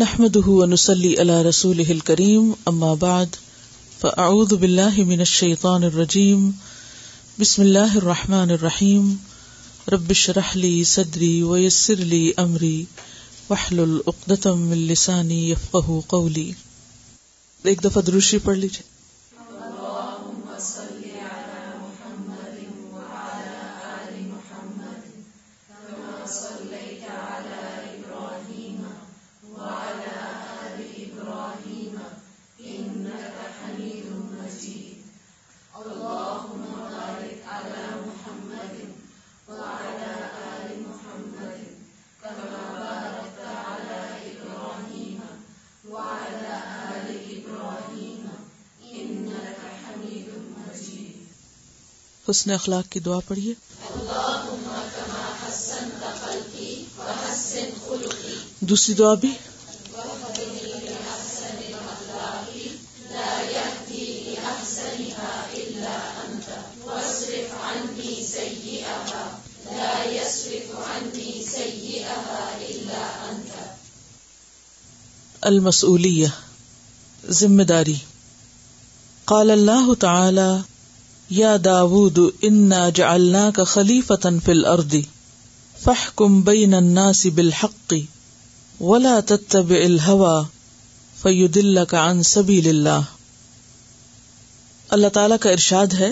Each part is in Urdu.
نحمده ونسلي على رسوله الكريم، أما بعد، فأعوذ بالله من الشيطان الرجيم. بسم الله الرحمن الرحيم. رب اشرح لي صدري ويسر لي أمري، واحلل عقدة من لساني يفقه قولي. ایک دفعہ دروشی پڑھ لیجیے حسن اخلاق کی دعا پڑھیے۔ دوسری دعا بھی۔ المسئولیہ ذمہ داری۔ قال اللہ تعالی یا داود، انا جعلناک خلیفتا فی الارض، فاحکم بین الناس بالحق، ولا تتبع الهوى فیدلک عن سبیل اللہ. اللہ تعالی کا ارشاد ہے،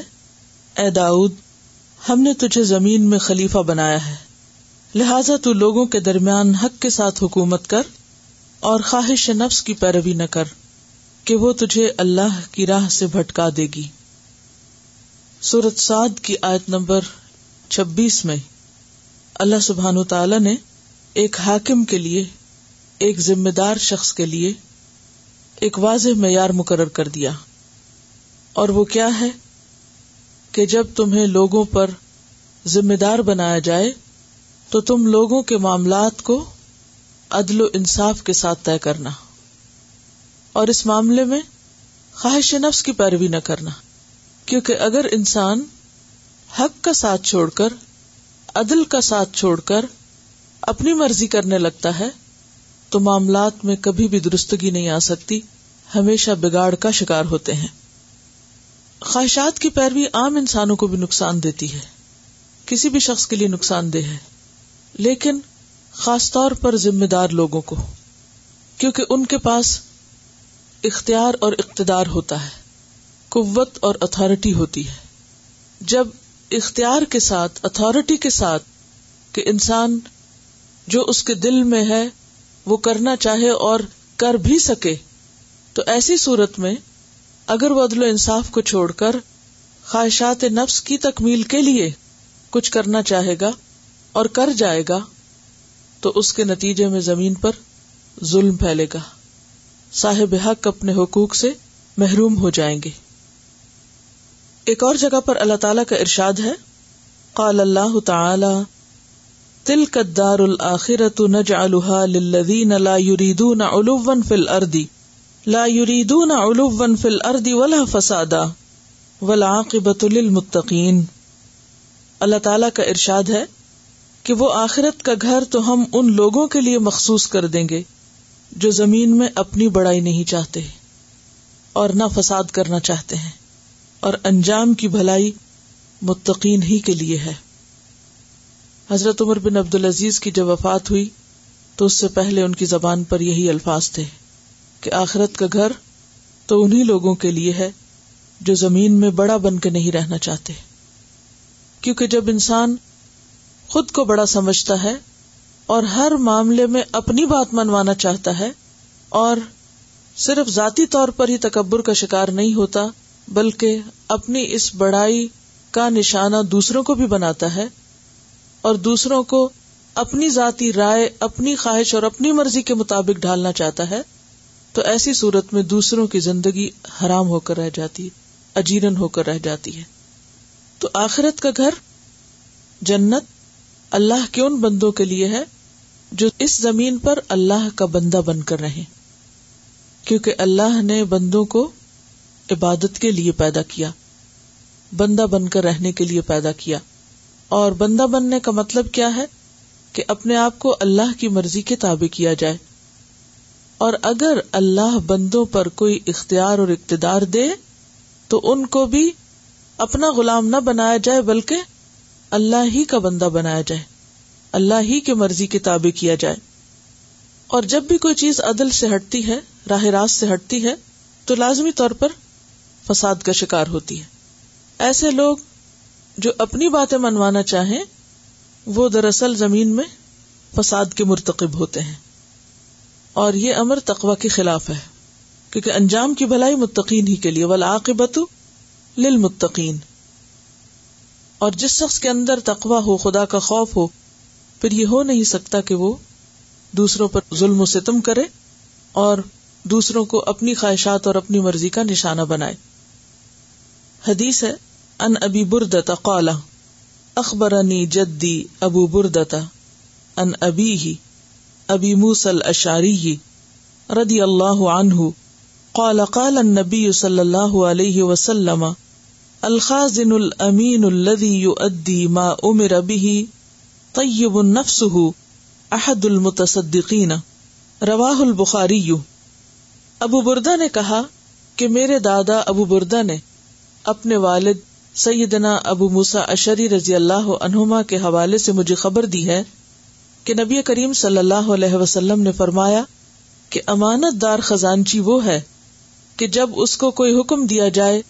اے داود، ہم نے تجھے زمین میں خلیفہ بنایا ہے، لہذا تو لوگوں کے درمیان حق کے ساتھ حکومت کر اور خواہش نفس کی پیروی نہ کر کہ وہ تجھے اللہ کی راہ سے بھٹکا دے گی۔ سورت سعد کی آیت نمبر چھبیس میں اللہ سبحان تعالی نے ایک حاکم کے لیے، ایک ذمہ دار شخص کے لیے ایک واضح معیار مقرر کر دیا۔ اور وہ کیا ہے؟ کہ جب تمہیں لوگوں پر ذمہ دار بنایا جائے، تو تم لوگوں کے معاملات کو عدل و انصاف کے ساتھ طے کرنا۔ اور اس معاملے میں خواہش نفس کی پیروی نہ کرنا۔ کیونکہ اگر انسان حق کا ساتھ چھوڑ کر، عدل کا ساتھ چھوڑ کر اپنی مرضی کرنے لگتا ہے، تو معاملات میں کبھی بھی درستگی نہیں آ سکتی، ہمیشہ بگاڑ کا شکار ہوتے ہیں۔ خواہشات کی پیروی عام انسانوں کو بھی نقصان دیتی ہے۔ کسی بھی شخص کے لیے نقصان دہ ہے۔ لیکن خاص طور پر ذمہ دار لوگوں کو، کیونکہ ان کے پاس اختیار اور اقتدار ہوتا ہے۔ قوت اور اتارٹی ہوتی ہے۔ جب اختیار کے ساتھ اتارٹی کے ساتھ کہ انسان جو اس کے دل میں ہے، وہ کرنا چاہے اور کر بھی سکے، تو ایسی صورت میں اگر وہ عدل و انصاف کو چھوڑ کر خواہشات نفس کی تکمیل کے لیے کچھ کرنا چاہے گا اور کر جائے گا، تو اس کے نتیجے میں زمین پر ظلم پھیلے گا۔ صاحب حق اپنے حقوق سے محروم ہو جائیں گے۔ ایک اور جگہ پر اللہ تعالی کا ارشاد ہے، قال اللہ تعالی تل قدار الآخرت نجعلها للذین لا يريدون علوا في الارض، لا يريدون علوا في الارض ولا فسادا، والعاقبۃ للمتقین۔ اللہ تعالی کا ارشاد ہے کہ وہ آخرت کا گھر تو ہم ان لوگوں کے لیے مخصوص کر دیں گے جو زمین میں اپنی بڑائی نہیں چاہتے اور نہ فساد کرنا چاہتے ہیں۔ اور انجام کی بھلائی متقین ہی کے لیے ہے۔ حضرت عمر بن عبد العزیز کی جب وفات ہوئی، تو اس سے پہلے ان کی زبان پر یہی الفاظ تھے کہ آخرت کا گھر تو انہیں لوگوں کے لیے ہے جو زمین میں بڑا بن کے نہیں رہنا چاہتے۔ کیونکہ جب انسان خود کو بڑا سمجھتا ہے اور ہر معاملے میں اپنی بات منوانا چاہتا ہے اور صرف ذاتی طور پر ہی تکبر کا شکار نہیں ہوتا بلکہ اپنی اس بڑائی کا نشانہ دوسروں کو بھی بناتا ہے اور دوسروں کو اپنی ذاتی رائے، اپنی خواہش اور اپنی مرضی کے مطابق ڈالنا چاہتا ہے، تو ایسی صورت میں دوسروں کی زندگی حرام ہو کر رہ جاتی ہے اجیرن ہو کر رہ جاتی ہے۔ تو آخرت کا گھر، جنت اللہ کے ان بندوں کے لیے ہے جو اس زمین پر اللہ کا بندہ بن کر رہے کیونکہ اللہ نے بندوں کو عبادت کے لیے پیدا کیا، بندہ بن کر رہنے کے لیے پیدا کیا۔ اور بندہ بننے کا مطلب کیا ہے؟ کہ اپنے آپ کو اللہ کی مرضی کے تابع کیا جائے۔ اور اگر اللہ بندوں پر کوئی اختیار اور اقتدار دے، تو ان کو بھی اپنا غلام نہ بنایا جائے، بلکہ اللہ ہی کا بندہ بنایا جائے۔ اللہ ہی کی مرضی کے تابع کیا جائے۔ اور جب بھی کوئی چیز عدل سے ہٹتی ہے، راہ راست سے ہٹتی ہے، تو لازمی طور پر فساد کا شکار ہوتی ہے۔ ایسے لوگ جو اپنی باتیں منوانا چاہیں، وہ دراصل زمین میں فساد کے مرتکب ہوتے ہیں۔ اور یہ امر تقوا کے خلاف ہے، کیونکہ انجام کی بھلائی متقین ہی کے لیے ولاقبت للمتقین۔ اور جس شخص کے اندر تقوا ہو، خدا کا خوف ہو، پھر یہ ہو نہیں سکتا کہ وہ دوسروں پر ظلم و ستم کرے اور دوسروں کو اپنی خواہشات اور اپنی مرضی کا نشانہ بنائے۔ حدیث ہے ان ابی بردتا قالا اخبرنی جدی ابو بردتا ان ابی ہی ابی موسل اشاری ردی اللہ عنہ، قال قال النبی صلی اللہ علیہ وسلم، الخازن الامین الذي يؤدي ما امر به، طیب نفسه، احد المتصدقین۔ رواہ البخاری۔ ابو بردا نے کہا کہ میرے دادا ابو بردا نے اپنے والد سیدنا ابو موسا اشری رضی اللہ عنہما کے حوالے سے مجھے خبر دی ہے کہ نبی کریم صلی اللہ علیہ وسلم نے فرمایا کہ امانت دار خزانچی وہ ہے کہ جب اس کو کوئی حکم دیا جائے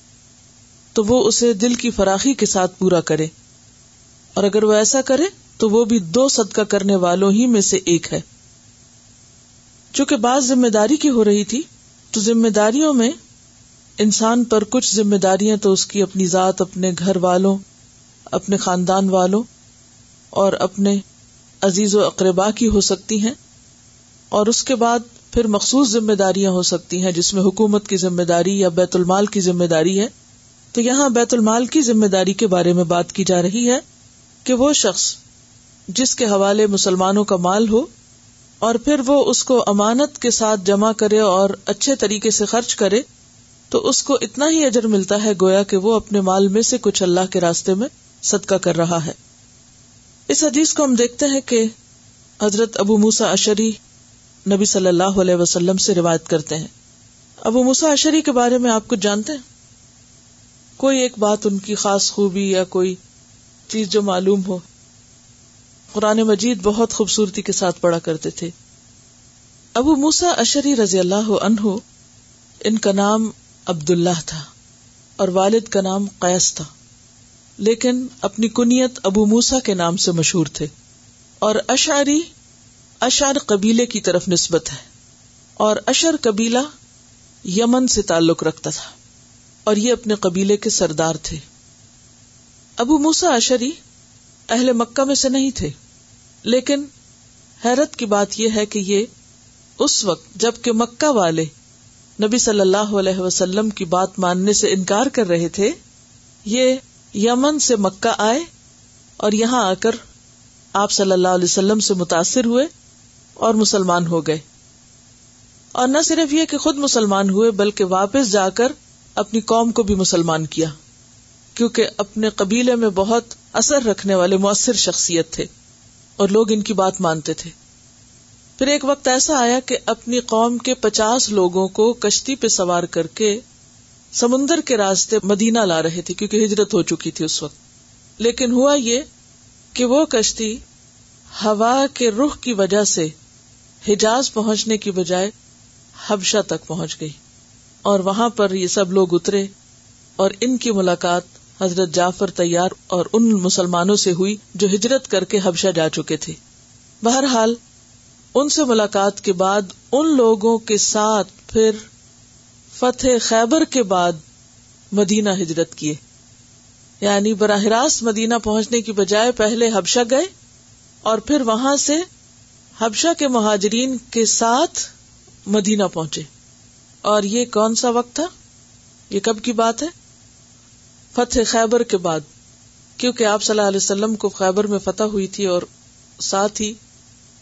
تو وہ اسے دل کی فراخی کے ساتھ پورا کرے اور اگر وہ ایسا کرے تو وہ بھی دو صدقہ کرنے والوں ہی میں سے ایک ہے۔ چونکہ بعض ذمہ داری کی ہو رہی تھی، تو ذمہ داریوں میں انسان پر کچھ ذمہ داریاں تو اس کی اپنی ذات، اپنے گھر والوں، اپنے خاندان والوں اور اپنے عزیز و اقربا کی ہو سکتی ہیں اور اس کے بعد پھر مخصوص ذمہ داریاں ہو سکتی ہیں، جس میں حکومت کی ذمہ داری یا بیت المال کی ذمہ داری ہے۔ تو یہاں بیت المال کی ذمہ داری کے بارے میں بات کی جا رہی ہے کہ وہ شخص جس کے حوالے مسلمانوں کا مال ہو اور پھر وہ اس کو امانت کے ساتھ جمع کرے اور اچھے طریقے سے خرچ کرے تو اس کو اتنا ہی اجر ملتا ہے گویا کہ وہ اپنے مال میں سے کچھ اللہ کے راستے میں صدقہ کر رہا ہے۔ اس حدیث کو ہم دیکھتے ہیں کہ حضرت ابو موسا اشری نبی صلی اللہ علیہ وسلم سے روایت کرتے ہیں۔ ابو موسا اشری کے بارے میں آپ کچھ جانتے ہیں؟ کوئی ایک بات ان کی خاص خوبی یا کوئی چیز جو معلوم ہو۔ قرآن مجید بہت خوبصورتی کے ساتھ پڑھا کرتے تھے۔ ابو موسا اشری رضی اللہ عنہ ان کا نام عبد اللہ تھا اور والد کا نام قیس تھا، لیکن اپنی کنیت ابو موسا کے نام سے مشہور تھے اور اشاری اشار قبیلے کی طرف نسبت ہے اور اشر قبیلہ یمن سے تعلق رکھتا تھا اور یہ اپنے قبیلے کے سردار تھے۔ ابو موسا اشری اہل مکہ میں سے نہیں تھے، لیکن حیرت کی بات یہ ہے کہ یہ اس وقت جبکہ مکہ والے نبی صلی اللہ علیہ وسلم کی بات ماننے سے انکار کر رہے تھے، یہ یمن سے مکہ آئے اور یہاں آ کر آپ صلی اللہ علیہ وسلم سے متاثر ہوئے اور مسلمان ہو گئے۔ اور نہ صرف یہ کہ خود مسلمان ہوئے، بلکہ واپس جا کر اپنی قوم کو بھی مسلمان کیا، کیونکہ اپنے قبیلے میں بہت اثر رکھنے والے مؤثر شخصیت تھے اور لوگ ان کی بات مانتے تھے۔ پھر ایک وقت ایسا آیا کہ اپنی قوم کے پچاس لوگوں کو کشتی پہ سوار کر کے سمندر کے راستے مدینہ لا رہے تھے کیونکہ ہجرت ہو چکی تھی اس وقت۔ لیکن ہوا یہ کہ وہ کشتی ہوا کے رخ کی وجہ سے حجاز پہنچنے کی بجائے حبشہ تک پہنچ گئی اور وہاں پر یہ سب لوگ اترے اور ان کی ملاقات حضرت جعفر تیار اور ان مسلمانوں سے ہوئی جو ہجرت کر کے حبشہ جا چکے تھے۔ بہرحال ان سے ملاقات کے بعد ان لوگوں کے ساتھ پھر فتح خیبر کے بعد مدینہ ہجرت کیے۔ یعنی براہ راست مدینہ پہنچنے کی بجائے پہلے حبشہ گئے اور پھر وہاں سے حبشہ کے مہاجرین کے ساتھ مدینہ پہنچے۔ اور یہ کون سا وقت تھا؟ یہ کب کی بات ہے؟ فتح خیبر کے بعد، کیونکہ آپ صلی اللہ علیہ وسلم کو خیبر میں فتح ہوئی تھی اور ساتھ ہی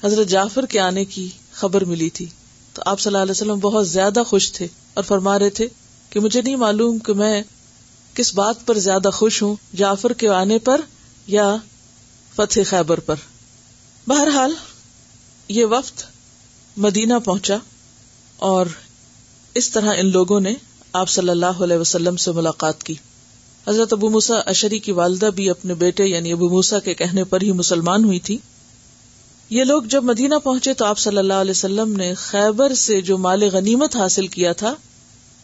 حضرت جعفر کے آنے کی خبر ملی تھی تو آپ صلی اللہ علیہ وسلم بہت زیادہ خوش تھے اور فرما رہے تھے کہ مجھے نہیں معلوم کہ میں کس بات پر زیادہ خوش ہوں، جعفر کے آنے پر یا فتح خیبر پر۔ بہرحال، یہ وقت مدینہ پہنچا اور اس طرح ان لوگوں نے آپ صلی اللہ علیہ وسلم سے ملاقات کی۔ حضرت ابو موسا اشری کی والدہ بھی اپنے بیٹے یعنی ابو موسا کے کہنے پر ہی مسلمان ہوئی تھی۔ یہ لوگ جب مدینہ پہنچے تو آپ صلی اللہ علیہ وسلم نے خیبر سے جو مال غنیمت حاصل کیا تھا،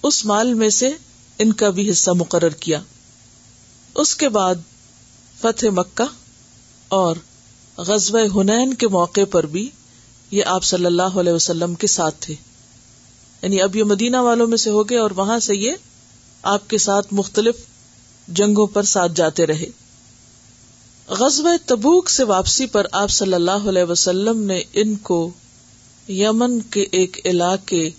اس مال میں سے ان کا بھی حصہ مقرر کیا۔ اس کے بعد فتح مکہ اور غزب ہنین کے موقع پر بھی یہ آپ صلی اللہ علیہ وسلم کے ساتھ تھے۔ یعنی اب یہ مدینہ والوں میں سے ہو گئے اور وہاں سے یہ آپ کے ساتھ مختلف جنگوں پر ساتھ جاتے رہے۔ غزب تبوک سے واپسی پر آپ صلی اللہ علیہ وسلم نے ان کو یمن کے ایک علاقے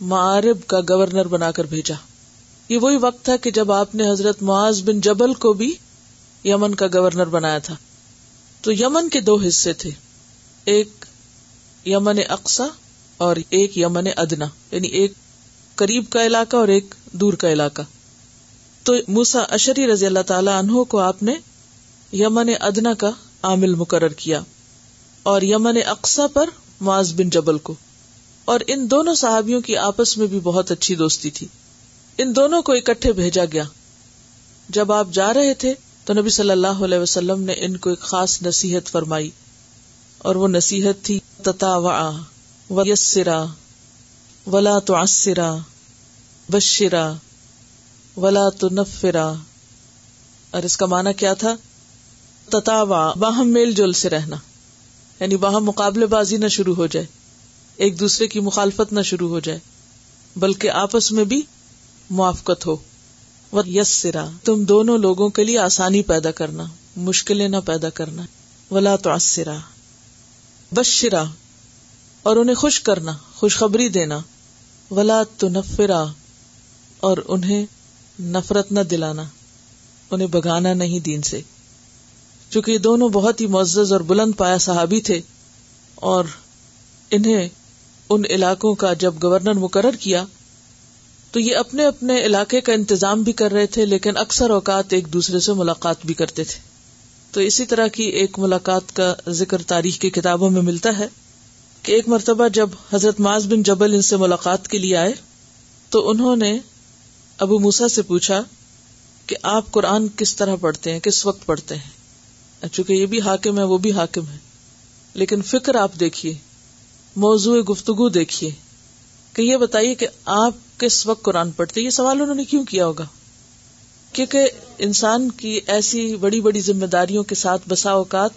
معرب کا گورنر بنا کر بھیجا۔ یہ وہی وقت تھا کہ جب آپ نے حضرت معاذ بن جبل کو بھی یمن کا گورنر بنایا تھا۔ تو یمن کے دو حصے تھے، ایک یمن اقسا اور ایک یمن ادنا یعنی ایک قریب کا علاقہ اور ایک دور کا علاقہ۔ تو موسا اشری رضی اللہ تعالی عنہ کو آپ نے یمن ادنا کا عامل مقرر کیا اور یمن اقسا پر معاذ بن جبل کو۔ اور ان دونوں صحابیوں کی آپس میں بھی بہت اچھی دوستی تھی۔ ان دونوں کو اکٹھے بھیجا گیا۔ جب آپ جا رہے تھے تو نبی صلی اللہ علیہ وسلم نے ان کو ایک خاص نصیحت فرمائی۔ اور وہ نصیحت تھی تتا وسرا ولا تو آسرا بشرا، ولا تو نفرا اور اس کا مانا کیا تھا؟ تتا باہم میل جول سے رہنا۔ یعنی باہم مقابلے بازی نہ شروع ہو جائے، ایک دوسرے کی مخالفت نہ شروع ہو جائے، بلکہ آپس میں بھی موافقت ہو۔ یس سرا تم دونوں لوگوں کے لیے آسانی پیدا کرنا، مشکلیں نہ پیدا کرنا۔ ولا تو آسرا بشرا، اور انہیں خوش کرنا، خوشخبری دینا۔ ولا تو نفرا اور انہیں نفرت نہ دلانا۔ انہیں بگانا نہیں دین سے۔ چونکہ یہ دونوں بہت ہی معزز اور بلند پایا صحابی تھے اور انہیں ان علاقوں کا جب گورنر مقرر کیا تو یہ اپنے اپنے علاقے کا انتظام بھی کر رہے تھے، لیکن اکثر اوقات ایک دوسرے سے ملاقات بھی کرتے تھے۔ تو اسی طرح کی ایک ملاقات کا ذکر تاریخ کی کتابوں میں ملتا ہے کہ ایک مرتبہ جب حضرت معاذ بن جبل ان سے ملاقات کے لیے آئے تو انہوں نے ابو موسا سے پوچھا کہ آپ قرآن کس طرح پڑھتے ہیں، کس وقت پڑھتے ہیں؟ چونکہ یہ بھی حاکم ہے، وہ بھی حاکم ہے۔ لیکن فکر آپ دیکھیے، موضوع گفتگو دیکھیے۔ کہ یہ بتائیے کہ آپ کس وقت قرآن پڑھتے یہ سوال انہوں نے کیوں کیا ہوگا؟ کیونکہ انسان کی ایسی بڑی بڑی ذمہ داریوں کے ساتھ بسا اوقات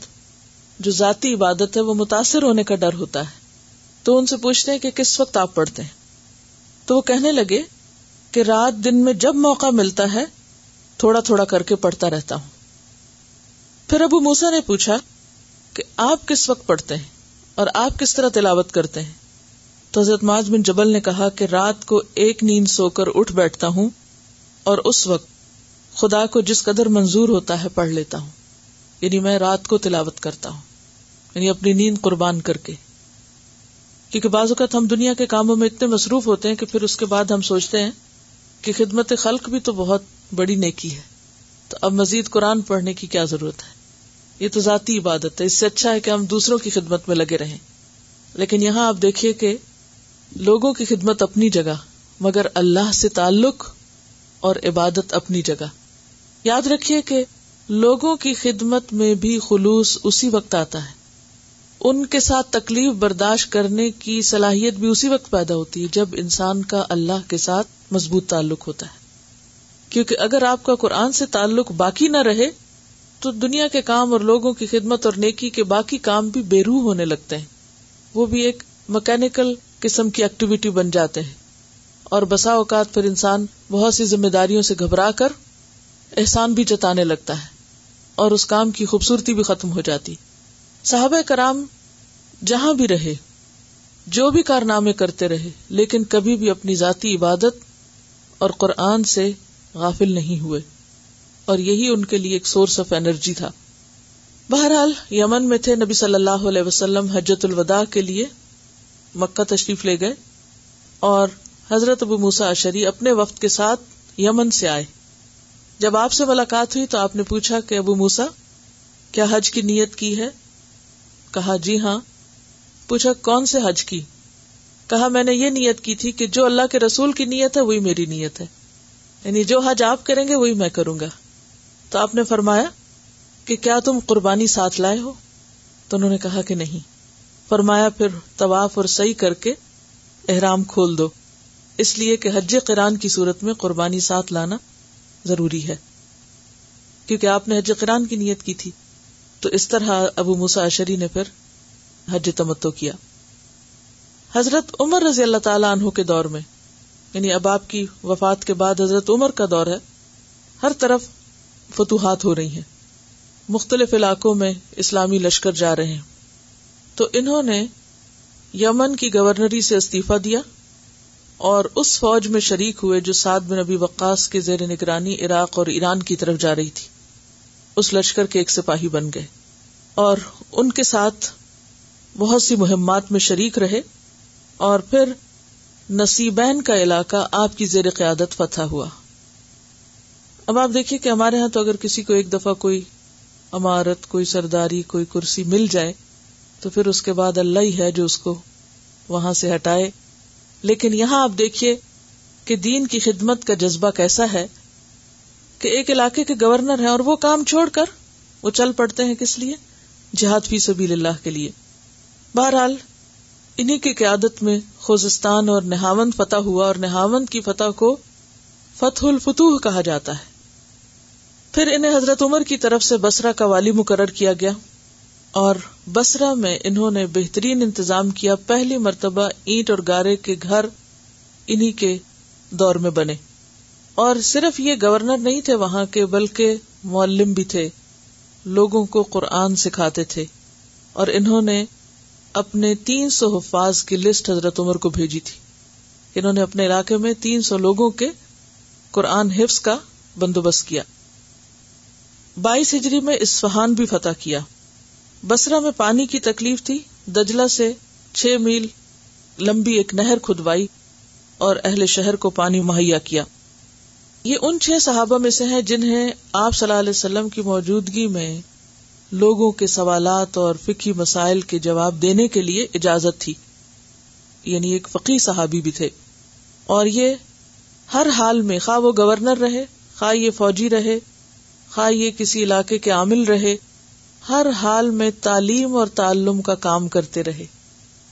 جو ذاتی عبادت ہے، وہ متاثر ہونے کا ڈر ہوتا ہے۔ تو ان سے پوچھتے ہیں کہ کس وقت آپ پڑھتے ہیں؟ تو وہ کہنے لگے کہ رات دن میں جب موقع ملتا ہے، تھوڑا تھوڑا کر کے پڑھتا رہتا ہوں۔ پھر ابو موسا نے پوچھا کہ آپ کس وقت پڑھتے ہیں اور آپ کس طرح تلاوت کرتے ہیں؟ تو حضرت معاذ بن جبل نے کہا کہ رات کو ایک نیند سو کر اٹھ بیٹھتا ہوں اور اس وقت خدا کو جس قدر منظور ہوتا ہے پڑھ لیتا ہوں یعنی میں رات کو تلاوت کرتا ہوں یعنی اپنی نیند قربان کر کے۔ کیونکہ بعض اوقات ہم دنیا کے کاموں میں اتنے مصروف ہوتے ہیں کہ پھر اس کے بعد ہم سوچتے ہیں کہ خدمت خلق بھی تو بہت بڑی نیکی ہے۔ تو اب مزید قرآن پڑھنے کی کیا ضرورت ہے؟ یہ تو ذاتی عبادت ہے، اس سے اچھا ہے کہ ہم دوسروں کی خدمت میں لگے رہیں۔ لیکن یہاں آپ دیکھیے کہ لوگوں کی خدمت اپنی جگہ، مگر اللہ سے تعلق اور عبادت اپنی جگہ۔ یاد رکھیے کہ لوگوں کی خدمت میں بھی خلوص اسی وقت آتا ہے۔ ان کے ساتھ تکلیف برداشت کرنے کی صلاحیت بھی اسی وقت پیدا ہوتی ہے جب انسان کا اللہ کے ساتھ مضبوط تعلق ہوتا ہے۔ کیونکہ اگر آپ کا قرآن سے تعلق باقی نہ رہے تو دنیا کے کام اور لوگوں کی خدمت اور نیکی کے باقی کام بھی بے روح ہونے لگتے ہیں۔ وہ بھی ایک مکینکل قسم کی ایکٹیویٹی بن جاتے ہیں۔ اور بسا اوقات پھر انسان بہت سی ذمہ داریوں سے گھبرا کر احسان بھی جتانے لگتا ہے اور اس کام کی خوبصورتی بھی ختم ہو جاتی۔ صحابہ کرام جہاں بھی رہے، جو بھی کارنامے کرتے رہے، لیکن کبھی بھی اپنی ذاتی عبادت اور قرآن سے غافل نہیں ہوئے۔ اور یہی ان کے لیے ایک سورس آف انرجی تھا۔ بہرحال یمن میں تھے نبی صلی اللہ علیہ وسلم حجت الوداع کے لیے۔ مکہ تشریف لے گئے اور حضرت ابو موسا اشری اپنے وقت کے ساتھ یمن سے آئے۔ جب آپ سے ملاقات ہوئی تو آپ نے پوچھا کہ ابو موسا کیا حج کی نیت کی ہے؟ کہا جی ہاں۔ پوچھا، کون سے حج کی؟ کہا، میں نے یہ نیت کی تھی کہ جو اللہ کے رسول کی نیت ہے، وہی میری نیت ہے۔ یعنی جو حج آپ کریں گے، وہی میں کروں گا۔ تو آپ نے فرمایا کہ کیا تم قربانی ساتھ لائے ہو؟ تو انہوں نے کہا کہ نہیں۔ فرمایا پھر طواف اور صحیح کر کے احرام کھول دو۔ اس لیے کہ حج قرآن کی صورت میں قربانی ساتھ لانا ضروری ہے۔ کیونکہ آپ نے حج قرآن کی نیت کی تھی۔ تو اس طرح ابو موسا اشری نے پھر حج تمتو کیا۔ حضرت عمر رضی اللہ تعالیٰ عنہ کے دور میں یعنی اب آپ کی وفات کے بعد حضرت عمر کا دور ہے، ہر طرف فتوحات ہو رہی ہیں۔ مختلف علاقوں میں اسلامی لشکر جا رہے ہیں۔ تو انہوں نے یمن کی گورنری سے استعفی دیا اور اس فوج میں شریک ہوئے جو سعد بن نبی وقاص کے زیر نگرانی عراق اور ایران کی طرف جا رہی تھی۔ اس لشکر کے ایک سپاہی بن گئے اور ان کے ساتھ بہت سی مہمات میں شریک رہے اور پھر نصیبین کا علاقہ آپ کی زیر قیادت فتح ہوا۔ اب آپ دیکھیے کہ ہمارے یہاں تو اگر کسی کو ایک دفعہ کوئی عمارت کوئی سرداری، کوئی کرسی مل جائے، تو پھر اس کے بعد اللہ ہی ہے جو اس کو وہاں سے ہٹائے۔ لیکن یہاں آپ دیکھیے کہ دین کی خدمت کا جذبہ کیسا ہے کہ ایک علاقے کے گورنر ہیں اور وہ کام چھوڑ کر وہ چل پڑتے ہیں کس لیے؟ جہاد فی سبیل اللہ کے لیے۔ بہرحال، انہی کی قیادت میں خوزستان اور نہاوند فتح ہوا اور نہاوند کی فتح کو فتح الفتوح کہا جاتا ہے۔ پھر انہیں حضرت عمر کی طرف سے بسرا کا والی مقرر کیا گیا اور بسرا میں انہوں نے بہترین انتظام کیا، پہلی مرتبہ اینٹ اور گارے کے گھر انہی کے دور میں بنے۔ اور صرف یہ گورنر نہیں تھے وہاں کے، بلکہ معلم بھی تھے، لوگوں کو قرآن سکھاتے تھے۔ اور انہوں نے اپنے تین سو حفاظ کی لسٹ حضرت عمر کو بھیجی تھی۔ انہوں نے اپنے علاقے میں تین سو لوگوں کے قرآن حفظ کا بندوبست کیا۔ بائیس ہجری میں اسفہان بھی فتح کیا۔ بسرا میں پانی کی تکلیف تھی۔ دجلہ سے چھ میل لمبی ایک نہر کھدوائی اور اہل شہر کو پانی مہیا کیا۔ یہ ان چھ صحابہ میں سے ہیں جنہیں آپ صلی اللہ علیہ وسلم کی موجودگی میں لوگوں کے سوالات اور فکی مسائل کے جواب دینے کے لیے اجازت تھی۔ یعنی ایک فقی صحابی بھی تھے۔ اور یہ ہر حال میں خواہ وہ گورنر رہے، خواہ یہ فوجی رہے خواہ یہ کسی علاقے کے عامل رہے، ہر حال میں تعلیم اور تعلم کا کام کرتے رہے۔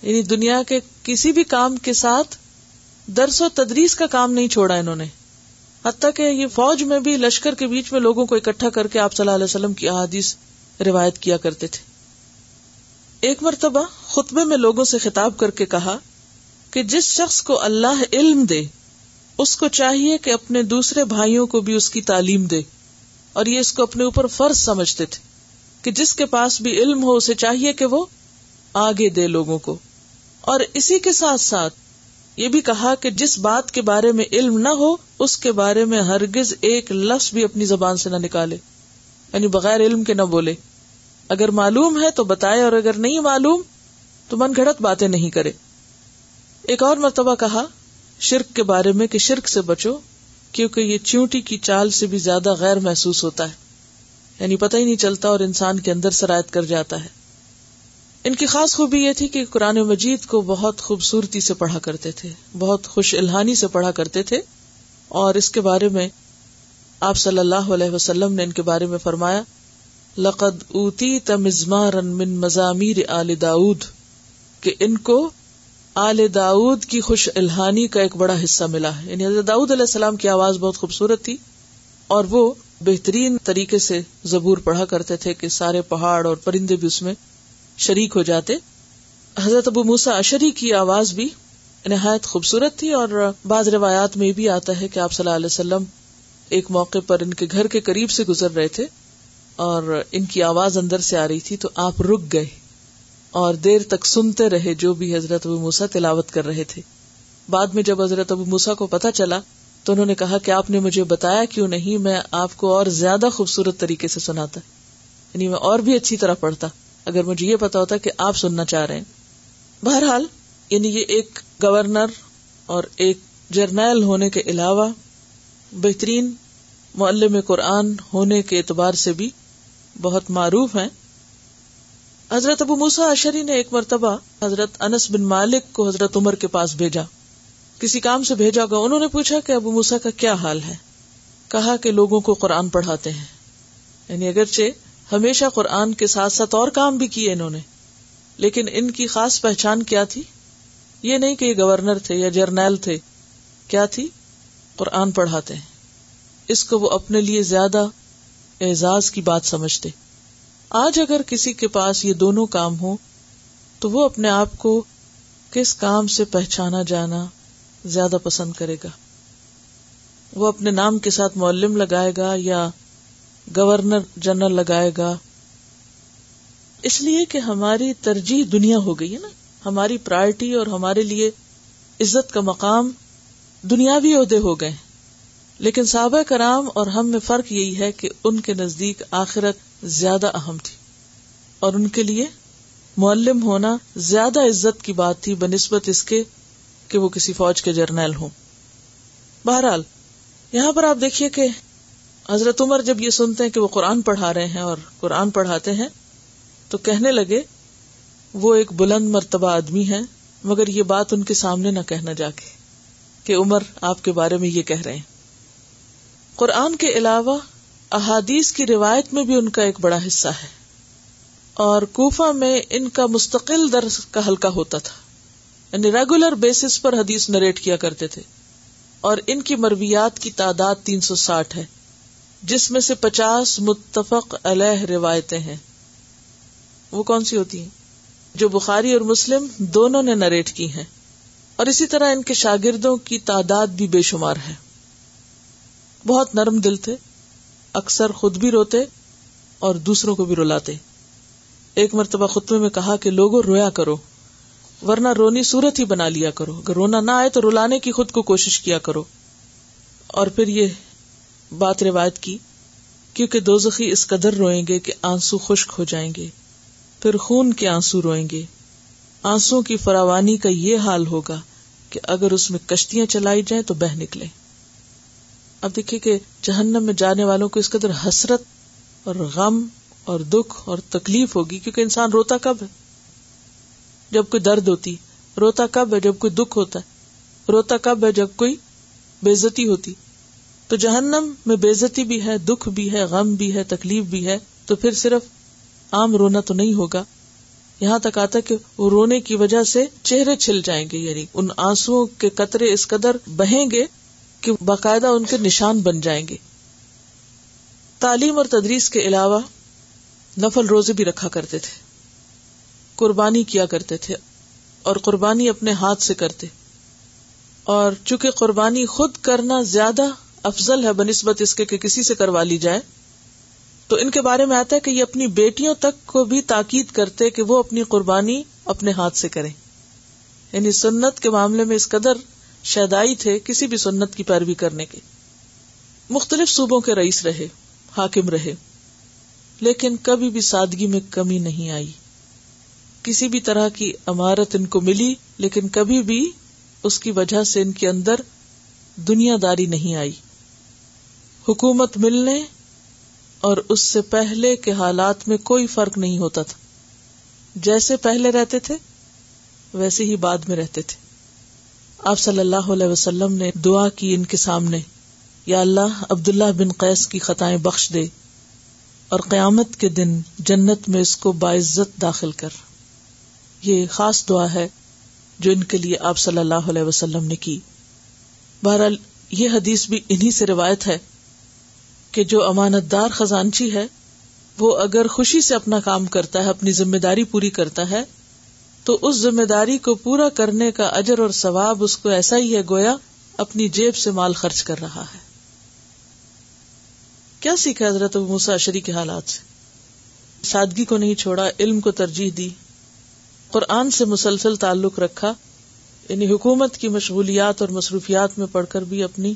یعنی دنیا کے کسی بھی کام کے ساتھ درس و تدریس کا کام نہیں چھوڑا انہوں نے۔ حتیٰ کہ یہ فوج میں بھی لشکر کے بیچ میں لوگوں کو اکٹھا کر کے آپ صلی اللہ علیہ وسلم کی احادیث روایت کیا کرتے تھے۔ ایک مرتبہ خطبے میں لوگوں سے خطاب کر کے کہا کہ جس شخص کو اللہ علم دے، اس کو چاہیے کہ اپنے دوسرے بھائیوں کو بھی اس کی تعلیم دے۔ اور یہ اس کو اپنے اوپر فرض سمجھتے تھے کہ جس کے پاس بھی علم ہو اسے چاہیے کہ وہ آگے دے لوگوں کو۔ اور اسی کے ساتھ ساتھ یہ بھی کہا کہ جس بات کے بارے میں علم نہ ہو، اس کے بارے میں ہرگز ایک لفظ بھی اپنی زبان سے نہ نکالے یعنی بغیر علم کے نہ بولے۔ اگر معلوم ہے تو بتائے، اور اگر نہیں معلوم تو من گھڑت باتیں نہیں کرے۔ ایک اور مرتبہ کہا، شرک کے بارے میں کہ شرک سے بچو۔ کیونکہ یہ چونٹی کی چال سے بھی زیادہ غیر محسوس ہوتا ہے۔ یعنی پتہ ہی نہیں چلتا اور انسان کے اندر سرایت کر جاتا ہے۔ ان کی خاص خوبی یہ تھی کہ قرآن مجید کو بہت خوبصورتی سے پڑھا کرتے تھے، بہت خوش الحانی سے پڑھا کرتے تھے۔ اور اس کے بارے میں آپ صلی اللہ علیہ وسلم نے ان کے بارے میں فرمایا، لقد اوتی تمزمار من مزامیر آل داود کہ ان کو آل داود کی خوش الحانی کا ایک بڑا حصہ ملا ہے۔ یعنی حضرت داود علیہ السلام کی آواز بہت خوبصورت تھی اور وہ بہترین طریقے سے زبور پڑھا کرتے تھے کہ سارے پہاڑ اور پرندے بھی اس میں شریک ہو جاتے۔ حضرت ابو موسا اشری کی آواز بھی نہایت خوبصورت تھی اور بعض روایات میں بھی آتا ہے کہ آپ صلی اللہ علیہ وسلم ایک موقع پر ان کے گھر کے قریب سے گزر رہے تھے اور ان کی آواز اندر سے آ رہی تھی تو آپ رک گئے۔ اور دیر تک سنتے رہے جو بھی حضرت ابو موسا تلاوت کر رہے تھے۔ بعد میں جب حضرت ابو موسا کو پتا چلا تو انہوں نے کہا کہ آپ نے مجھے بتایا کیوں نہیں، میں آپ کو اور زیادہ خوبصورت طریقے سے سناتا۔ یعنی میں اور بھی اچھی طرح پڑھتا، اگر مجھے یہ پتا ہوتا کہ آپ سننا چاہ رہے ہیں۔ بہرحال یعنی یہ ایک گورنر اور ایک جرنیل ہونے کے علاوہ بہترین معلم قرآن ہونے کے اعتبار سے بھی بہت معروف ہیں۔ حضرت ابو موسا اشری نے ایک مرتبہ حضرت انس بن مالک کو حضرت عمر کے پاس بھیجا۔ کسی کام سے بھیجا گا انہوں نے پوچھا کہ ابو موسا کا کیا حال ہے؟ کہا کہ لوگوں کو قرآن پڑھاتے ہیں۔ یعنی اگرچہ ہمیشہ قرآن کے ساتھ ساتھ اور کام بھی کیے انہوں نے، لیکن ان کی خاص پہچان کیا تھی؟ یہ نہیں کہ یہ گورنر تھے یا جرنیل تھے۔ کیا تھی؟ قرآن پڑھاتے ہیں۔ اس کو وہ اپنے لیے زیادہ اعزاز کی بات سمجھتے۔ آج اگر کسی کے پاس یہ دونوں کام ہو تو وہ اپنے آپ کو کس کام سے پہچانا جانا زیادہ پسند کرے گا؟ وہ اپنے نام کے ساتھ معلم لگائے گا یا گورنر جنرل لگائے گا؟ اس لیے کہ ہماری ترجیح دنیا ہو گئی ہے نا؟ ہماری پرائرٹی اور ہمارے لیے عزت کا مقام دنیاوی عہدے ہو گئے لیکن صحابہ کرام اور ہم میں فرق یہی ہے کہ ان کے نزدیک آخرت زیادہ اہم تھی اور ان کے لیے معلم ہونا زیادہ عزت کی بات تھی، بنسبت اس کے کہ وہ کسی فوج کے جرنیل ہوں۔ بہرحال، یہاں پر آپ دیکھیے کہ حضرت عمر جب یہ سنتے ہیں کہ وہ قرآن پڑھا رہے ہیں اور قرآن پڑھاتے ہیں، تو کہنے لگے، وہ ایک بلند مرتبہ آدمی ہے مگر یہ بات ان کے سامنے نہ کہنا جا کے کہ عمر آپ کے بارے میں یہ کہہ رہے ہیں۔ قرآن کے علاوہ احادیث کی روایت میں بھی ان کا ایک بڑا حصہ ہے۔ اور کوفہ میں ان کا مستقل درس کا حلقہ ہوتا تھا۔ یعنی ریگولر بیسس پر حدیث نریٹ کیا کرتے تھے۔ اور ان کی مرویات کی تعداد تین سو ساٹھ ہے، جس میں سے پچاس متفق علیہ روایتیں ہیں۔ وہ کون سی ہوتی ہیں؟ جو بخاری اور مسلم دونوں نے نریٹ کی ہیں۔ اور اسی طرح ان کے شاگردوں کی تعداد بھی بے شمار ہے۔ بہت نرم دل تھے، اکثر خود بھی روتے اور دوسروں کو بھی رلاتے۔ ایک مرتبہ خطبے میں کہا کہ لوگوں، رویا کرو، ورنہ رونی صورت ہی بنا لیا کرو۔ اگر رونا نہ آئے تو رلانے کی خود کو کوشش کیا کرو۔ اور پھر یہ بات روایت کی، کیونکہ دو زخی اس قدر روئیں گے کہ آنسو خشک ہو جائیں گے، پھر خون کے آنسو روئیں گے۔ آنسو کی فراوانی کا یہ حال ہوگا کہ اگر اس میں کشتیاں چلائی جائیں تو بہ نکلے اب دیکھیے کہ جہنم میں جانے والوں کو اس قدر حسرت اور غم اور دکھ اور تکلیف ہوگی کیونکہ انسان روتا کب ہے؟ جب کوئی درد ہوتی، روتا کب ہے جب کوئی دکھ ہوتا ہے؟ روتا کب ہے جب کوئی بےزتی ہوتی؟ تو جہنم میں بےزتی بھی ہے، دکھ بھی ہے، غم بھی ہے، تکلیف بھی ہے، تو پھر صرف عام رونا تو نہیں ہوگا۔ یہاں تک آتا کہ وہ رونے کی وجہ سے چہرے چھل جائیں گے یعنی ان آنسو کے قطرے اس قدر بہیں گے کہ باقاعدہ ان کے نشان بن جائیں گے۔ تعلیم اور تدریس کے علاوہ نفل روزے بھی رکھا کرتے تھے۔ قربانی کیا کرتے تھے اور قربانی اپنے ہاتھ سے کرتے۔ اور چونکہ قربانی خود کرنا زیادہ افضل ہے بنسبت اس کے کہ کسی سے کروا لی جائے، تو ان کے بارے میں آتا ہے کہ یہ اپنی بیٹیوں تک کو بھی تاکید کرتے کہ وہ اپنی قربانی اپنے ہاتھ سے کریں۔ یعنی سنت کے معاملے میں اس قدر شیدائی تھے کسی بھی سنت کی پیروی کرنے کے۔ مختلف صوبوں کے رئیس رہے، حاکم رہے، لیکن کبھی بھی سادگی میں کمی نہیں آئی۔ کسی بھی طرح کی عمارت ان کو ملی، لیکن کبھی بھی اس کی وجہ سے ان کے اندر دنیا داری نہیں آئی۔ حکومت ملنے اور اس سے پہلے کے حالات میں کوئی فرق نہیں ہوتا تھا۔ جیسے پہلے رہتے تھے، ویسے ہی بعد میں رہتے تھے۔ آپ صلی اللہ علیہ وسلم نے دعا کی ان کے سامنے، یا اللہ عبد اللہ بن قیس کی خطائیں بخش دے اور قیامت کے دن جنت میں اس کو باعزت داخل کر۔ یہ خاص دعا ہے جو ان کے لیے آپ صلی اللہ علیہ وسلم نے کی۔ بہرحال، یہ حدیث بھی انہی سے روایت ہے کہ جو امانت دار خزانچی ہے، وہ اگر خوشی سے اپنا کام کرتا ہے، اپنی ذمہ داری پوری کرتا ہے تو اس ذمہ داری کو پورا کرنے کا اجر اور ثواب اس کو ایسا ہی ہے گویا اپنی جیب سے مال خرچ کر رہا ہے۔ کیا سیکھا حضرت موسا شری کے حالات سے؟ سادگی کو نہیں چھوڑا، علم کو ترجیح دی، قرآن سے مسلسل تعلق رکھا یعنی حکومت کی مشغولیات اور مصروفیات میں پڑھ کر بھی اپنی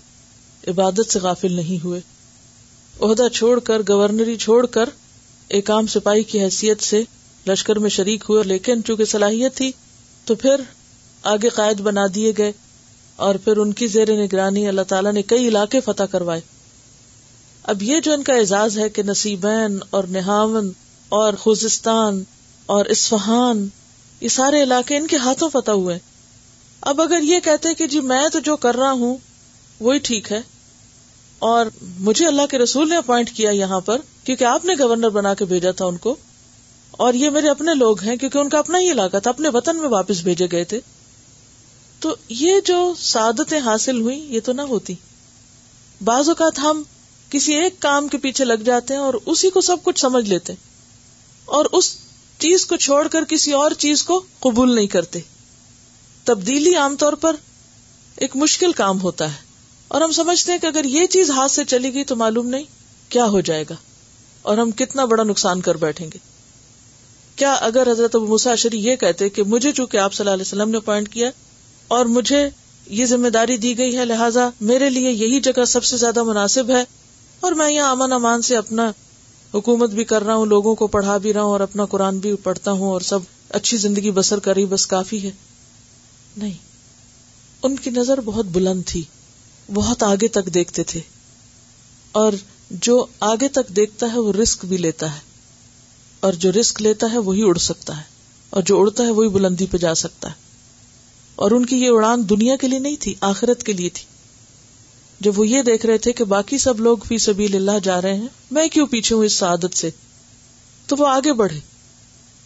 عبادت سے غافل نہیں ہوئے۔ عہدہ چھوڑ کر، گورنری چھوڑ کر، ایک عام سپاہی کی حیثیت سے لشکر میں شریک ہوئے لیکن چونکہ صلاحیت تھی، تو پھر آگے قائد بنا دیے گئے اور پھر ان کی زیر نگرانی اللہ تعالیٰ نے کئی علاقے فتح کروائے۔ اب یہ جو ان کا اعزاز ہے کہ نصیبین اور نہاون اور خوزستان اور اسفہان یہ سارے علاقے ان کے ہاتھوں فتح ہوئے۔ اب اگر یہ کہتے کہ جی میں تو جو کر رہا ہوں، وہی ٹھیک ہے۔ اور مجھے اللہ کے رسول نے اپوائنٹ کیا یہاں پر کیونکہ آپ نے گورنر بنا کے بھیجا تھا ان کو؟ اور یہ میرے اپنے لوگ ہیں کیونکہ ان کا اپنا ہی علاقہ تھا، اپنے وطن میں واپس بھیجے گئے تھے۔ تو یہ جو سعادتیں حاصل ہوئی یہ تو نہ ہوتی۔ بعض اوقات ہم کسی ایک کام کے پیچھے لگ جاتے ہیں اور اسی کو سب کچھ سمجھ لیتے۔ اور اس چیز کو چھوڑ کر کسی اور چیز کو قبول نہیں کرتے۔ تبدیلی عام طور پر ایک مشکل کام ہوتا ہے۔ اور ہم سمجھتے ہیں کہ اگر یہ چیز ہاتھ سے چلی گئی تو معلوم نہیں کیا ہو جائے گا۔ اور ہم کتنا بڑا نقصان کر بیٹھیں گے۔ کیا اگر حضرت ابو مساشری یہ کہتے کہ مجھے چونکہ آپ صلی اللہ علیہ وسلم نے اپوائنٹ کیا اور مجھے یہ ذمہ داری دی گئی ہے، لہٰذا میرے لیے یہی جگہ سب سے زیادہ مناسب ہے اور میں یہاں امن امان سے اپنا حکومت بھی کر رہا ہوں، لوگوں کو پڑھا بھی رہا ہوں اور اپنا قرآن بھی پڑھتا ہوں اور سب اچھی زندگی بسر کر رہی بس کافی ہے۔ نہیں، ان کی نظر بہت بلند تھی، بہت آگے تک دیکھتے تھے اور جو آگے تک دیکھتا ہے، وہ رسک بھی لیتا ہے۔ اور جو رسک لیتا ہے وہی اڑ سکتا ہے، اور جو اڑتا ہے وہی بلندی پہ جا سکتا ہے۔ اور ان کی یہ اڑان دنیا کے لیے نہیں تھی، آخرت کے لیے تھی۔ جب وہ یہ دیکھ رہے تھے کہ باقی سب لوگ فی سبیل اللہ جا رہے ہیں، میں کیوں پیچھے ہوں اس سعادت سے؟ تو وہ آگے بڑھے۔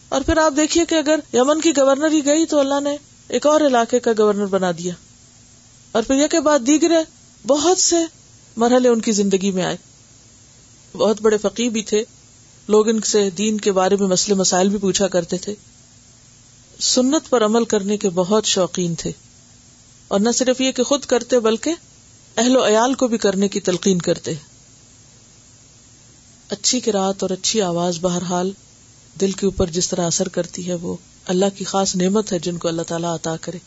اور پھر آپ دیکھیے کہ اگر یمن کی گورنر ہی گئی تو اللہ نے ایک اور علاقے کا گورنر بنا دیا۔ اور پھر یہ کے بعد دیگر بہت سے مرحلے ان کی زندگی میں آئے۔ بہت بڑے فقی بھی تھے۔ لوگ ان سے دین کے بارے میں مسئلے مسائل بھی پوچھا کرتے تھے۔ سنت پر عمل کرنے کے بہت شوقین تھے۔ اور نہ صرف یہ کہ خود کرتے بلکہ اہل و عیال کو بھی کرنے کی تلقین کرتے۔ اچھی رات اور اچھی آواز بہرحال دل کے اوپر جس طرح اثر کرتی ہے وہ اللہ کی خاص نعمت ہے جن کو اللہ تعالیٰ عطا کرے۔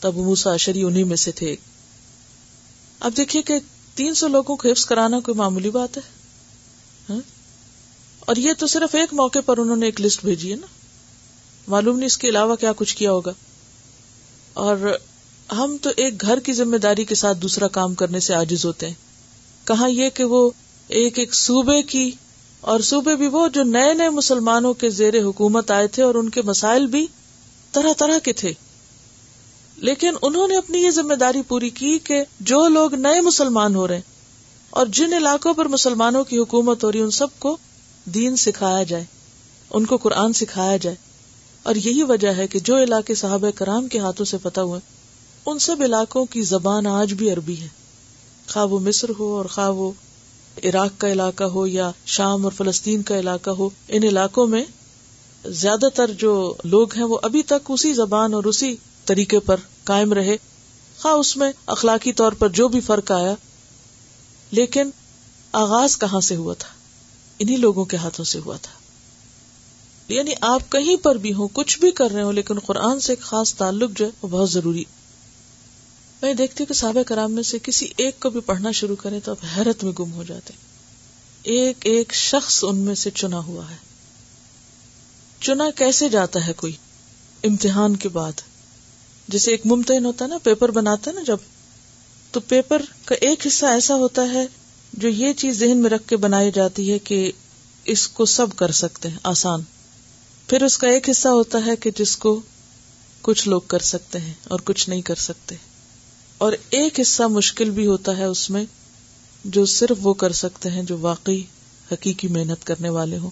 تب موسا اشری انہیں میں سے تھے۔ اب دیکھیے کہ تین سو لوگوں کو حفظ کرانا کوئی معمولی بات ہے؟ ہاں؟ اور یہ تو صرف ایک موقع پر انہوں نے ایک لسٹ بھیجی ہے نا۔ معلوم نہیں اس کے علاوہ کیا کچھ کیا ہوگا۔ اور ہم تو ایک گھر کی ذمہ داری کے ساتھ دوسرا کام کرنے سے عاجز ہوتے ہیں۔ کہاں یہ کہ وہ ایک ایک صوبے کی، اور صوبے بھی وہ جو نئے نئے مسلمانوں کے زیر حکومت آئے تھے اور ان کے مسائل بھی طرح طرح کے تھے۔ لیکن انہوں نے اپنی یہ ذمہ داری پوری کی کہ جو لوگ نئے مسلمان ہو رہے ہیں اور جن علاقوں پر مسلمانوں کی حکومت ہو رہی ان سب کو دین سکھایا جائے، ان کو قرآن سکھایا جائے۔ اور یہی وجہ ہے کہ جو علاقے صحابہ کرام کے ہاتھوں سے فتح ہوئے، ان سب علاقوں کی زبان آج بھی عربی ہے۔ خواہ وہ مصر ہو اور خواہ وہ عراق کا علاقہ ہو یا شام اور فلسطین کا علاقہ ہو، ان علاقوں میں زیادہ تر جو لوگ ہیں وہ ابھی تک اسی زبان اور اسی طریقے پر قائم رہے۔ خواہ اس میں اخلاقی طور پر جو بھی فرق آیا، لیکن آغاز کہاں سے ہوا تھا؟ انہی لوگوں کے ہاتھوں سے ہوا تھا۔ یعنی آپ کہیں پر بھی ہوں، کچھ بھی کر رہے ہو لیکن قرآن سے ایک خاص تعلق جو ہے وہ بہت ضروری۔ میں دیکھتی ہوں کہ صحابہ کرام میں سے کسی ایک کو بھی پڑھنا شروع کرے تو آپ حیرت میں گم ہو جاتے ایک ایک شخص ان میں سے چنا ہوا ہے۔ چنا کیسے جاتا ہے کوئی؟ امتحان کے بعد۔ جیسے ایک ممتحن ہوتا ہے نا، پیپر بناتا ہے نا جب، تو پیپر کا ایک حصہ ایسا ہوتا ہے جو یہ چیز ذہن میں رکھ کے بنائی جاتی ہے کہ اس کو سب کر سکتے ہیں، آسان۔ پھر اس کا ایک حصہ ہوتا ہے کہ جس کو کچھ لوگ کر سکتے ہیں اور کچھ نہیں کر سکتے۔ اور ایک حصہ مشکل بھی ہوتا ہے اس میں جو صرف وہ کر سکتے ہیں جو واقعی حقیقی محنت کرنے والے ہوں۔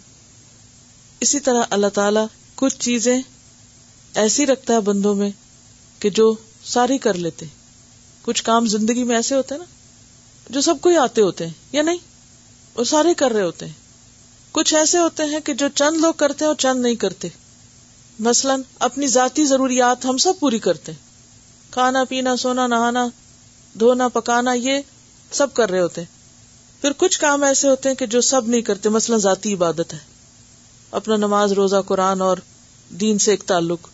اسی طرح اللہ تعالی کچھ چیزیں ایسی رکھتا ہے بندوں میں کہ جو ساری کر لیتے کچھ کام زندگی میں ایسے ہوتے ہیں نا جو سب کو ہی آتے ہوتے ہیں، یا نہیں؟ وہ سارے کر رہے ہوتے ہیں۔ کچھ ایسے ہوتے ہیں کہ جو چند لوگ کرتے ہیں اور چند نہیں کرتے۔ مثلاً، اپنی ذاتی ضروریات ہم سب پوری کرتے ہیں۔ کھانا پینا، سونا، نہانا، دھونا، پکانا، یہ سب کر رہے ہوتے ہیں۔ پھر کچھ کام ایسے ہوتے ہیں کہ جو سب نہیں کرتے، مثلاً ذاتی عبادت ہے۔ اپنا نماز، روزہ، قرآن اور دین سے ایک تعلق۔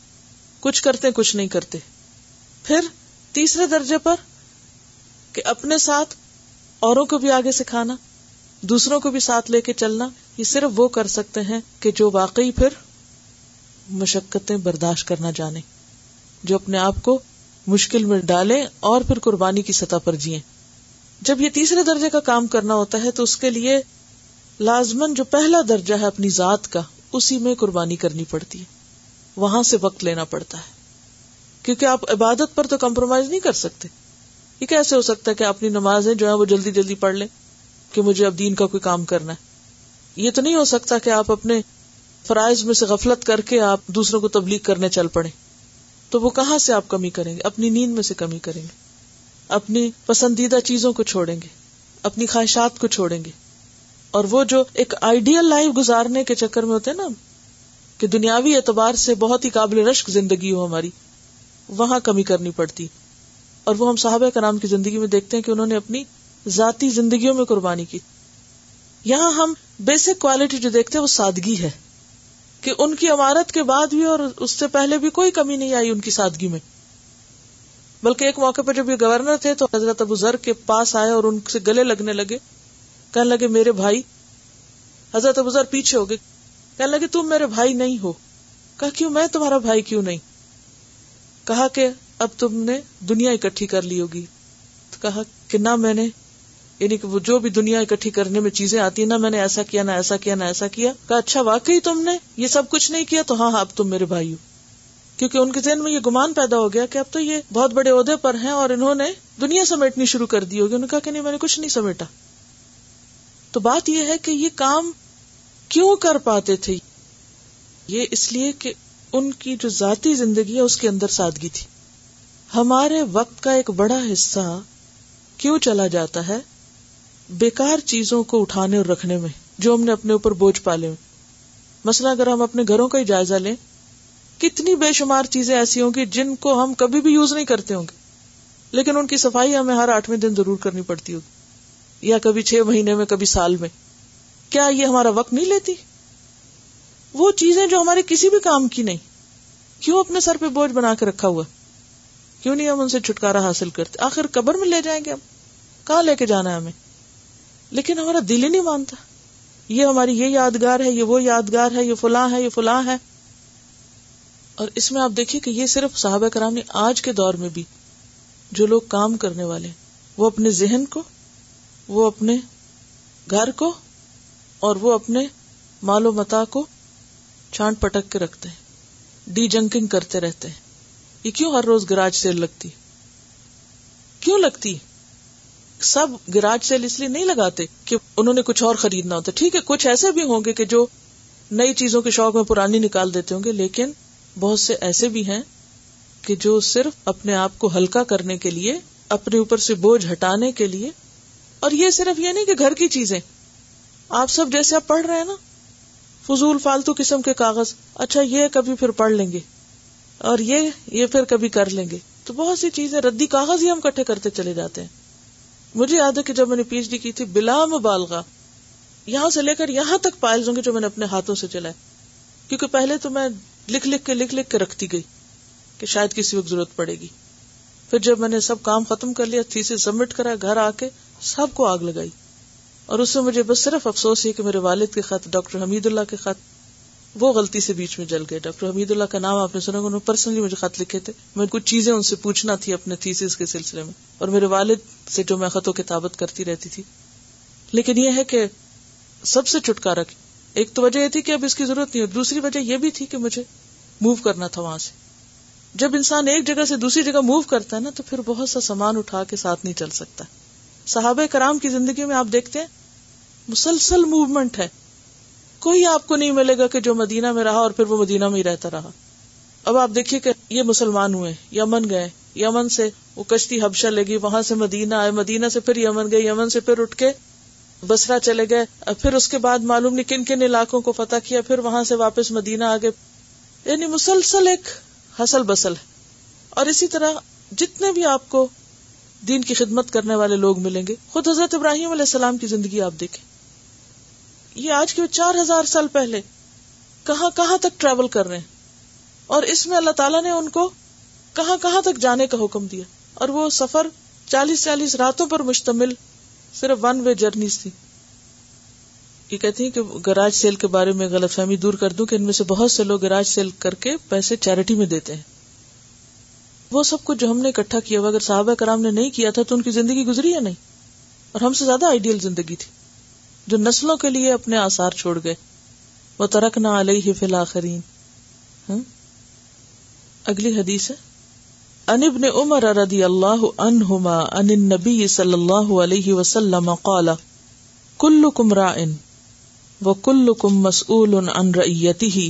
کچھ کرتے کچھ نہیں کرتے۔ پھر تیسرے درجے پر کہ اپنے ساتھ اوروں کو بھی آگے سکھانا، دوسروں کو بھی ساتھ لے کے چلنا، یہ صرف وہ کر سکتے ہیں کہ جو واقعی پھر مشقتیں برداشت کرنا جانے جو اپنے آپ کو مشکل میں ڈالیں اور پھر قربانی کی سطح پر جیے جب یہ تیسرے درجے کا کام کرنا ہوتا ہے تو اس کے لیے لازمن جو پہلا درجہ ہے اپنی ذات کا، اسی میں قربانی کرنی پڑتی ہے۔ وہاں سے وقت لینا پڑتا ہے۔ کیونکہ آپ عبادت پر تو کمپرومائز نہیں کر سکتے۔ یہ کیسے ہو سکتا ہے کہ اپنی نمازیں جو ہے وہ جلدی جلدی پڑھ لیں کہ مجھے اب دین کا کوئی کام کرنا ہے؟ یہ تو نہیں ہو سکتا کہ آپ اپنے فرائض میں سے غفلت کر کے آپ دوسروں کو تبلیغ کرنے چل پڑے تو وہ کہاں سے آپ کمی کریں گے؟ اپنی نیند میں سے کمی کریں گے۔ اپنی پسندیدہ چیزوں کو چھوڑیں گے۔ اپنی خواہشات کو چھوڑیں گے۔ اور وہ جو ایک آئیڈیل لائف گزارنے کے چکر میں ہوتے ہیں نا، کہ دنیاوی اعتبار سے بہت ہی قابل رشک زندگی ہو ہماری، وہاں کمی کرنی پڑتی۔ اور وہ ہم صحابہ کرام کی زندگی میں دیکھتے ہیں کہ انہوں نے اپنی ذاتی زندگیوں میں قربانی کی۔ یہاں ہم بیسک کوالٹی جو دیکھتے ہیں وہ سادگی ہے کہ ان کی عمارت کے بعد بھی اور اس سے پہلے بھی کوئی کمی نہیں آئی ان کی سادگی میں۔ بلکہ ایک موقع پہ جب یہ گورنر تھے تو حضرت ابو ذر کے پاس آئے اور ان سے گلے لگنے لگے۔ کہنے لگے، میرے بھائی حضرت ابو ذر پیچھے ہو گئے۔ کہنے لگے، تم میرے بھائی نہیں ہو۔ کہا، کیوں؟ میں تمہارا بھائی کیوں نہیں؟ کہا کہ اب تم نے دنیا اکٹھی کر لی ہوگی۔ تو کہا کہ نہ میں نے یعنی کہ وہ جو بھی دنیا اکٹھی کرنے میں چیزیں آتی ہیں، نہ میں نے ایسا کیا، نہ ایسا کیا، نہ ایسا کیا۔ کہا اچھا واقعی تم نے یہ سب کچھ نہیں کیا؟ تو ہاں ہاں اب تم میرے بھائی ہو کیونکہ ان کے ذہن میں یہ گمان پیدا ہو گیا کہ اب تو یہ بہت بڑے عہدے پر ہیں اور انہوں نے دنیا سمیٹنی شروع کر دی ہوگی۔ انہوں نے کہا کہ نہیں، میں نے کچھ نہیں سمیٹا۔ تو بات یہ ہے کہ یہ کام کیوں کر پاتے تھے؟ یہ اس لیے کہ ان کی جو ذاتی زندگی ہے، اس کے اندر سادگی تھی۔ ہمارے وقت کا ایک بڑا حصہ کیوں چلا جاتا ہے؟ بیکار چیزوں کو اٹھانے اور رکھنے میں، جو ہم نے اپنے اوپر بوجھ پالے مثلا اگر ہم اپنے گھروں کا ہی جائزہ لیں، کتنی بے شمار چیزیں ایسی ہوں گی جن کو ہم کبھی بھی یوز نہیں کرتے ہوں گے۔ لیکن ان کی صفائی ہمیں ہر آٹھویں دن ضرور کرنی پڑتی ہوگی۔ یا کبھی چھ مہینے میں، کبھی سال میں۔ کیا یہ ہمارا وقت نہیں لیتی؟ وہ چیزیں جو ہمارے کسی بھی کام کی نہیں۔ کیوں اپنے سر پہ بوجھ بنا کے رکھا ہوا؟ کیوں نہیں ہم ان سے چھٹکارا حاصل کرتے؟ آخر قبر میں لے جائیں گے ہم۔ کہاں لے کے جانا ہے ہمیں؟ لیکن ہمارا دل ہی نہیں مانتا۔ یہ ہماری یہ یادگار ہے، یہ وہ یادگار ہے، یہ فلاں ہے، یہ فلاں ہے۔ اور اس میں آپ دیکھیے کہ یہ صرف صحابہ کرام نے آج کے دور میں بھی جو لوگ کام کرنے والے وہ اپنے ذہن کو، وہ اپنے گھر کو اور وہ اپنے مال و متا کو چھانٹ پٹک کے رکھتے ہیں۔ ڈی جنکنگ کرتے رہتے ہیں۔ یہ کیوں ہر روز گراج سیل لگتی؟ کیوں لگتی؟ سب گراج سیل اس لیے نہیں لگاتے کہ انہوں نے کچھ اور خریدنا ہوتا۔ ٹھیک ہے، کچھ ایسے بھی ہوں گے کہ جو نئی چیزوں کے شوق میں پرانی نکال دیتے ہوں گے، لیکن بہت سے ایسے بھی ہیں کہ جو صرف اپنے آپ کو ہلکا کرنے کے لیے، اپنے اوپر سے بوجھ ہٹانے کے لیے۔ اور یہ صرف یہ نہیں کہ گھر کی چیزیں۔ آپ سب جیسے آپ پڑھ رہے ہیں نا؟ فضول فالتو قسم کے کاغذ۔ اچھا یہ کبھی پھر پڑھ لیں گے۔ اور یہ یہ پھر کبھی کر لیں گے۔ تو بہت سی چیزیں ردی کاغذ ہی ہم کٹھے کرتے چلے جاتے ہیں۔ مجھے یاد ہے کہ جب میں نے پی ایچ ڈی کی تھی، بلا مبالغہ، یہاں سے لے کر یہاں تک پائل ہوں گے جو میں نے اپنے ہاتھوں سے چلائے۔ کیونکہ پہلے تو میں لکھ لکھ کے لکھ لکھ کے رکھتی گئی کہ شاید کسی وقت ضرورت پڑے گی۔ پھر جب میں نے سب کام ختم کر لیا تھی سبمٹ کرا، گھر آ کے سب کو آگ لگائی۔ اور اس میں مجھے بس صرف افسوس ہے کہ میرے والد کے خط، ڈاکٹر حمید اللہ کے خط وہ غلطی سے بیچ میں جل گئے۔ ڈاکٹر حمید اللہ کا نام آپ نے سنا، انہوں نے پرسنلی مجھے خط لکھے تھے۔ میں کچھ چیزیں ان سے پوچھنا تھی اپنے تھیسس کے سلسلے میں۔ اور میرے والد سے جو میں خطوں کتابت کرتی رہتی تھی۔ لیکن یہ ہے کہ سب سے چھٹکارا ایک تو وجہ یہ تھی کہ اب اس کی ضرورت نہیں دوسری وجہ یہ بھی تھی کہ مجھے موو کرنا تھا وہاں سے۔ جب انسان ایک جگہ سے دوسری جگہ موو کرتا ہے نا، تو پھر بہت سا سامان اٹھا کے ساتھ نہیں چل سکتا۔ صحابہ کرام کی زندگی میں آپ دیکھتے ہیں، مسلسل موومنٹ ہے۔ کوئی آپ کو نہیں ملے گا کہ جو مدینہ میں رہا اور پھر وہ مدینہ میں ہی رہتا رہا۔ اب آپ دیکھیے کہ یہ مسلمان ہوئے، یمن گئے۔ یمن سے وہ کشتی حبشہ لے گئی، وہاں سے مدینہ آئے، مدینہ سے پھر یمن گئے، یمن سے پھر اٹھ کے بسرا چلے گئے۔ پھر اس کے بعد معلوم نہیں کن کن علاقوں کو فتح کیا، پھر وہاں سے واپس مدینہ آگے یعنی مسلسل ایک حسل بسل ہے۔ اور اسی طرح جتنے بھی آپ کو دین کی خدمت کرنے والے لوگ ملیں گے، خود حضرت ابراہیم علیہ السلام کی زندگی آپ دیکھیں۔ یہ آج کے چار ہزار سال پہلے کہاں کہاں تک ٹریول کر رہے ہیں؟ اور اس میں اللہ تعالیٰ نے ان کو کہاں کہاں تک جانے کا حکم دیا؟ اور وہ سفر چالیس چالیس راتوں پر مشتمل صرف ون وے جرنیز تھی۔ یہ کہتی ہیں کہ گراج سیل کے بارے میں غلط فہمی دور کر دوں کہ ان میں سے بہت سے لوگ گراج سیل کر کے پیسے چیریٹی میں دیتے ہیں۔ وہ سب کچھ جو ہم نے اکٹھا کیا اگر صحابہ کرام نے نہیں کیا تھا تو ان کی زندگی گزری یا نہیں؟ اور ہم سے زیادہ آئیڈیل زندگی تھی۔ جو نسلوں کے لیے اپنے آسار چھوڑ گئے۔ وہ ترک نہ علیہ فی الآخرین ہاں؟ اگلی حدیث ہے۔ ان ابن عمر رضی اللہ عنہما ان النبی صلی اللہ علیہ وسلم قال کلکم رائن وکلکم مسئول عن رئیته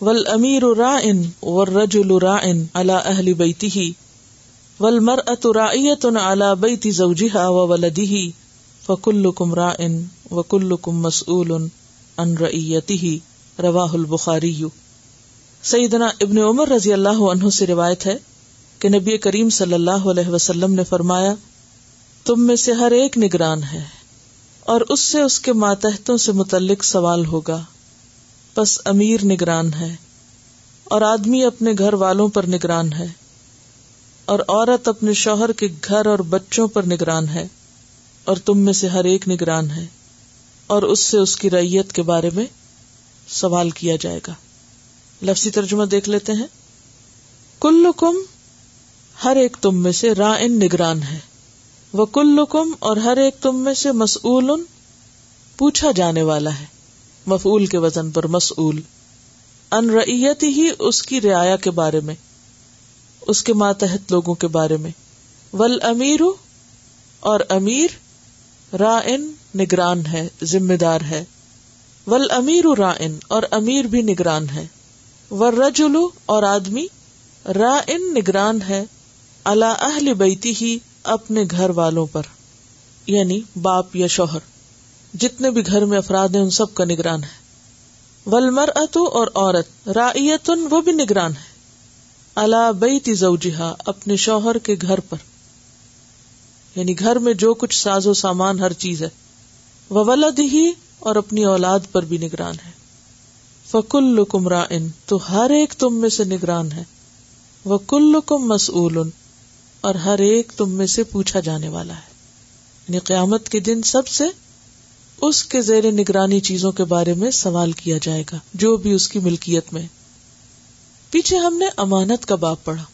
والامیر رائن والرجل رائن على اہل بیته والمرأة رائیة على بیت زوجها وولده فکلکم رائن وکلکم مسئول عن رئیته رواہ البخاری۔ سیدنا ابن عمر رضی اللہ عنہ سے روایت ہے کہ نبی کریم صلی اللہ علیہ وسلم نے فرمایا، تم میں سے ہر ایک نگران ہے اور اس سے اس کے ماتحتوں سے متعلق سوال ہوگا۔ بس امیر نگران ہے اور آدمی اپنے گھر والوں پر نگران ہے اور عورت اپنے شوہر کے گھر اور بچوں پر نگران ہے اور تم میں سے ہر ایک نگران ہے۔ اور اس سے اس کی ریت کے بارے میں سوال کیا جائے گا۔ لفظی ترجمہ دیکھ لیتے ہیں۔ کل کم ہر ایک تم میں سے را ان نگران ہے۔ وہ کل کم اور ہر ایک تم میں سے مسول پوچھا جانے والا ہے۔ مفول کے وزن پر مسول ان ریت ہی اس کی رعایا کے بارے میں، اس کے ماتحت لوگوں کے بارے میں۔ ول امیر اور امیر را ان نگران ہے ذمہ دار ہے۔ ول امیر را ان اور امیر بھی نگران ہے۔ ورجلو اور آدمی را ان نگران ہے۔ اللہ اہل بیتی ہی اپنے گھر والوں پر۔ یعنی باپ یا شوہر۔ جتنے بھی گھر میں افراد ہیں، ان سب کا نگران ہے۔ ولمر اتو اور عورت۔ رایتن وہ بھی نگران ہے۔ اللہ بیتی زوجہا، اپنے شوہر کے گھر پر۔ یعنی گھر میں جو کچھ ساز و سامان، ہر چیز ہے۔ وہ ولد ہی اور اپنی اولاد پر بھی نگران ہے۔ فکل کمرا ان تو ہر ایک تم میں سے نگران ہے۔ وہ کل کم مسول اور ہر ایک تم میں سے پوچھا جانے والا ہے۔ یعنی قیامت کے دن سب سے اس کے زیر نگرانی چیزوں کے بارے میں سوال کیا جائے گا، جو بھی اس کی ملکیت میں۔ پیچھے ہم نے امانت کا باپ پڑھا۔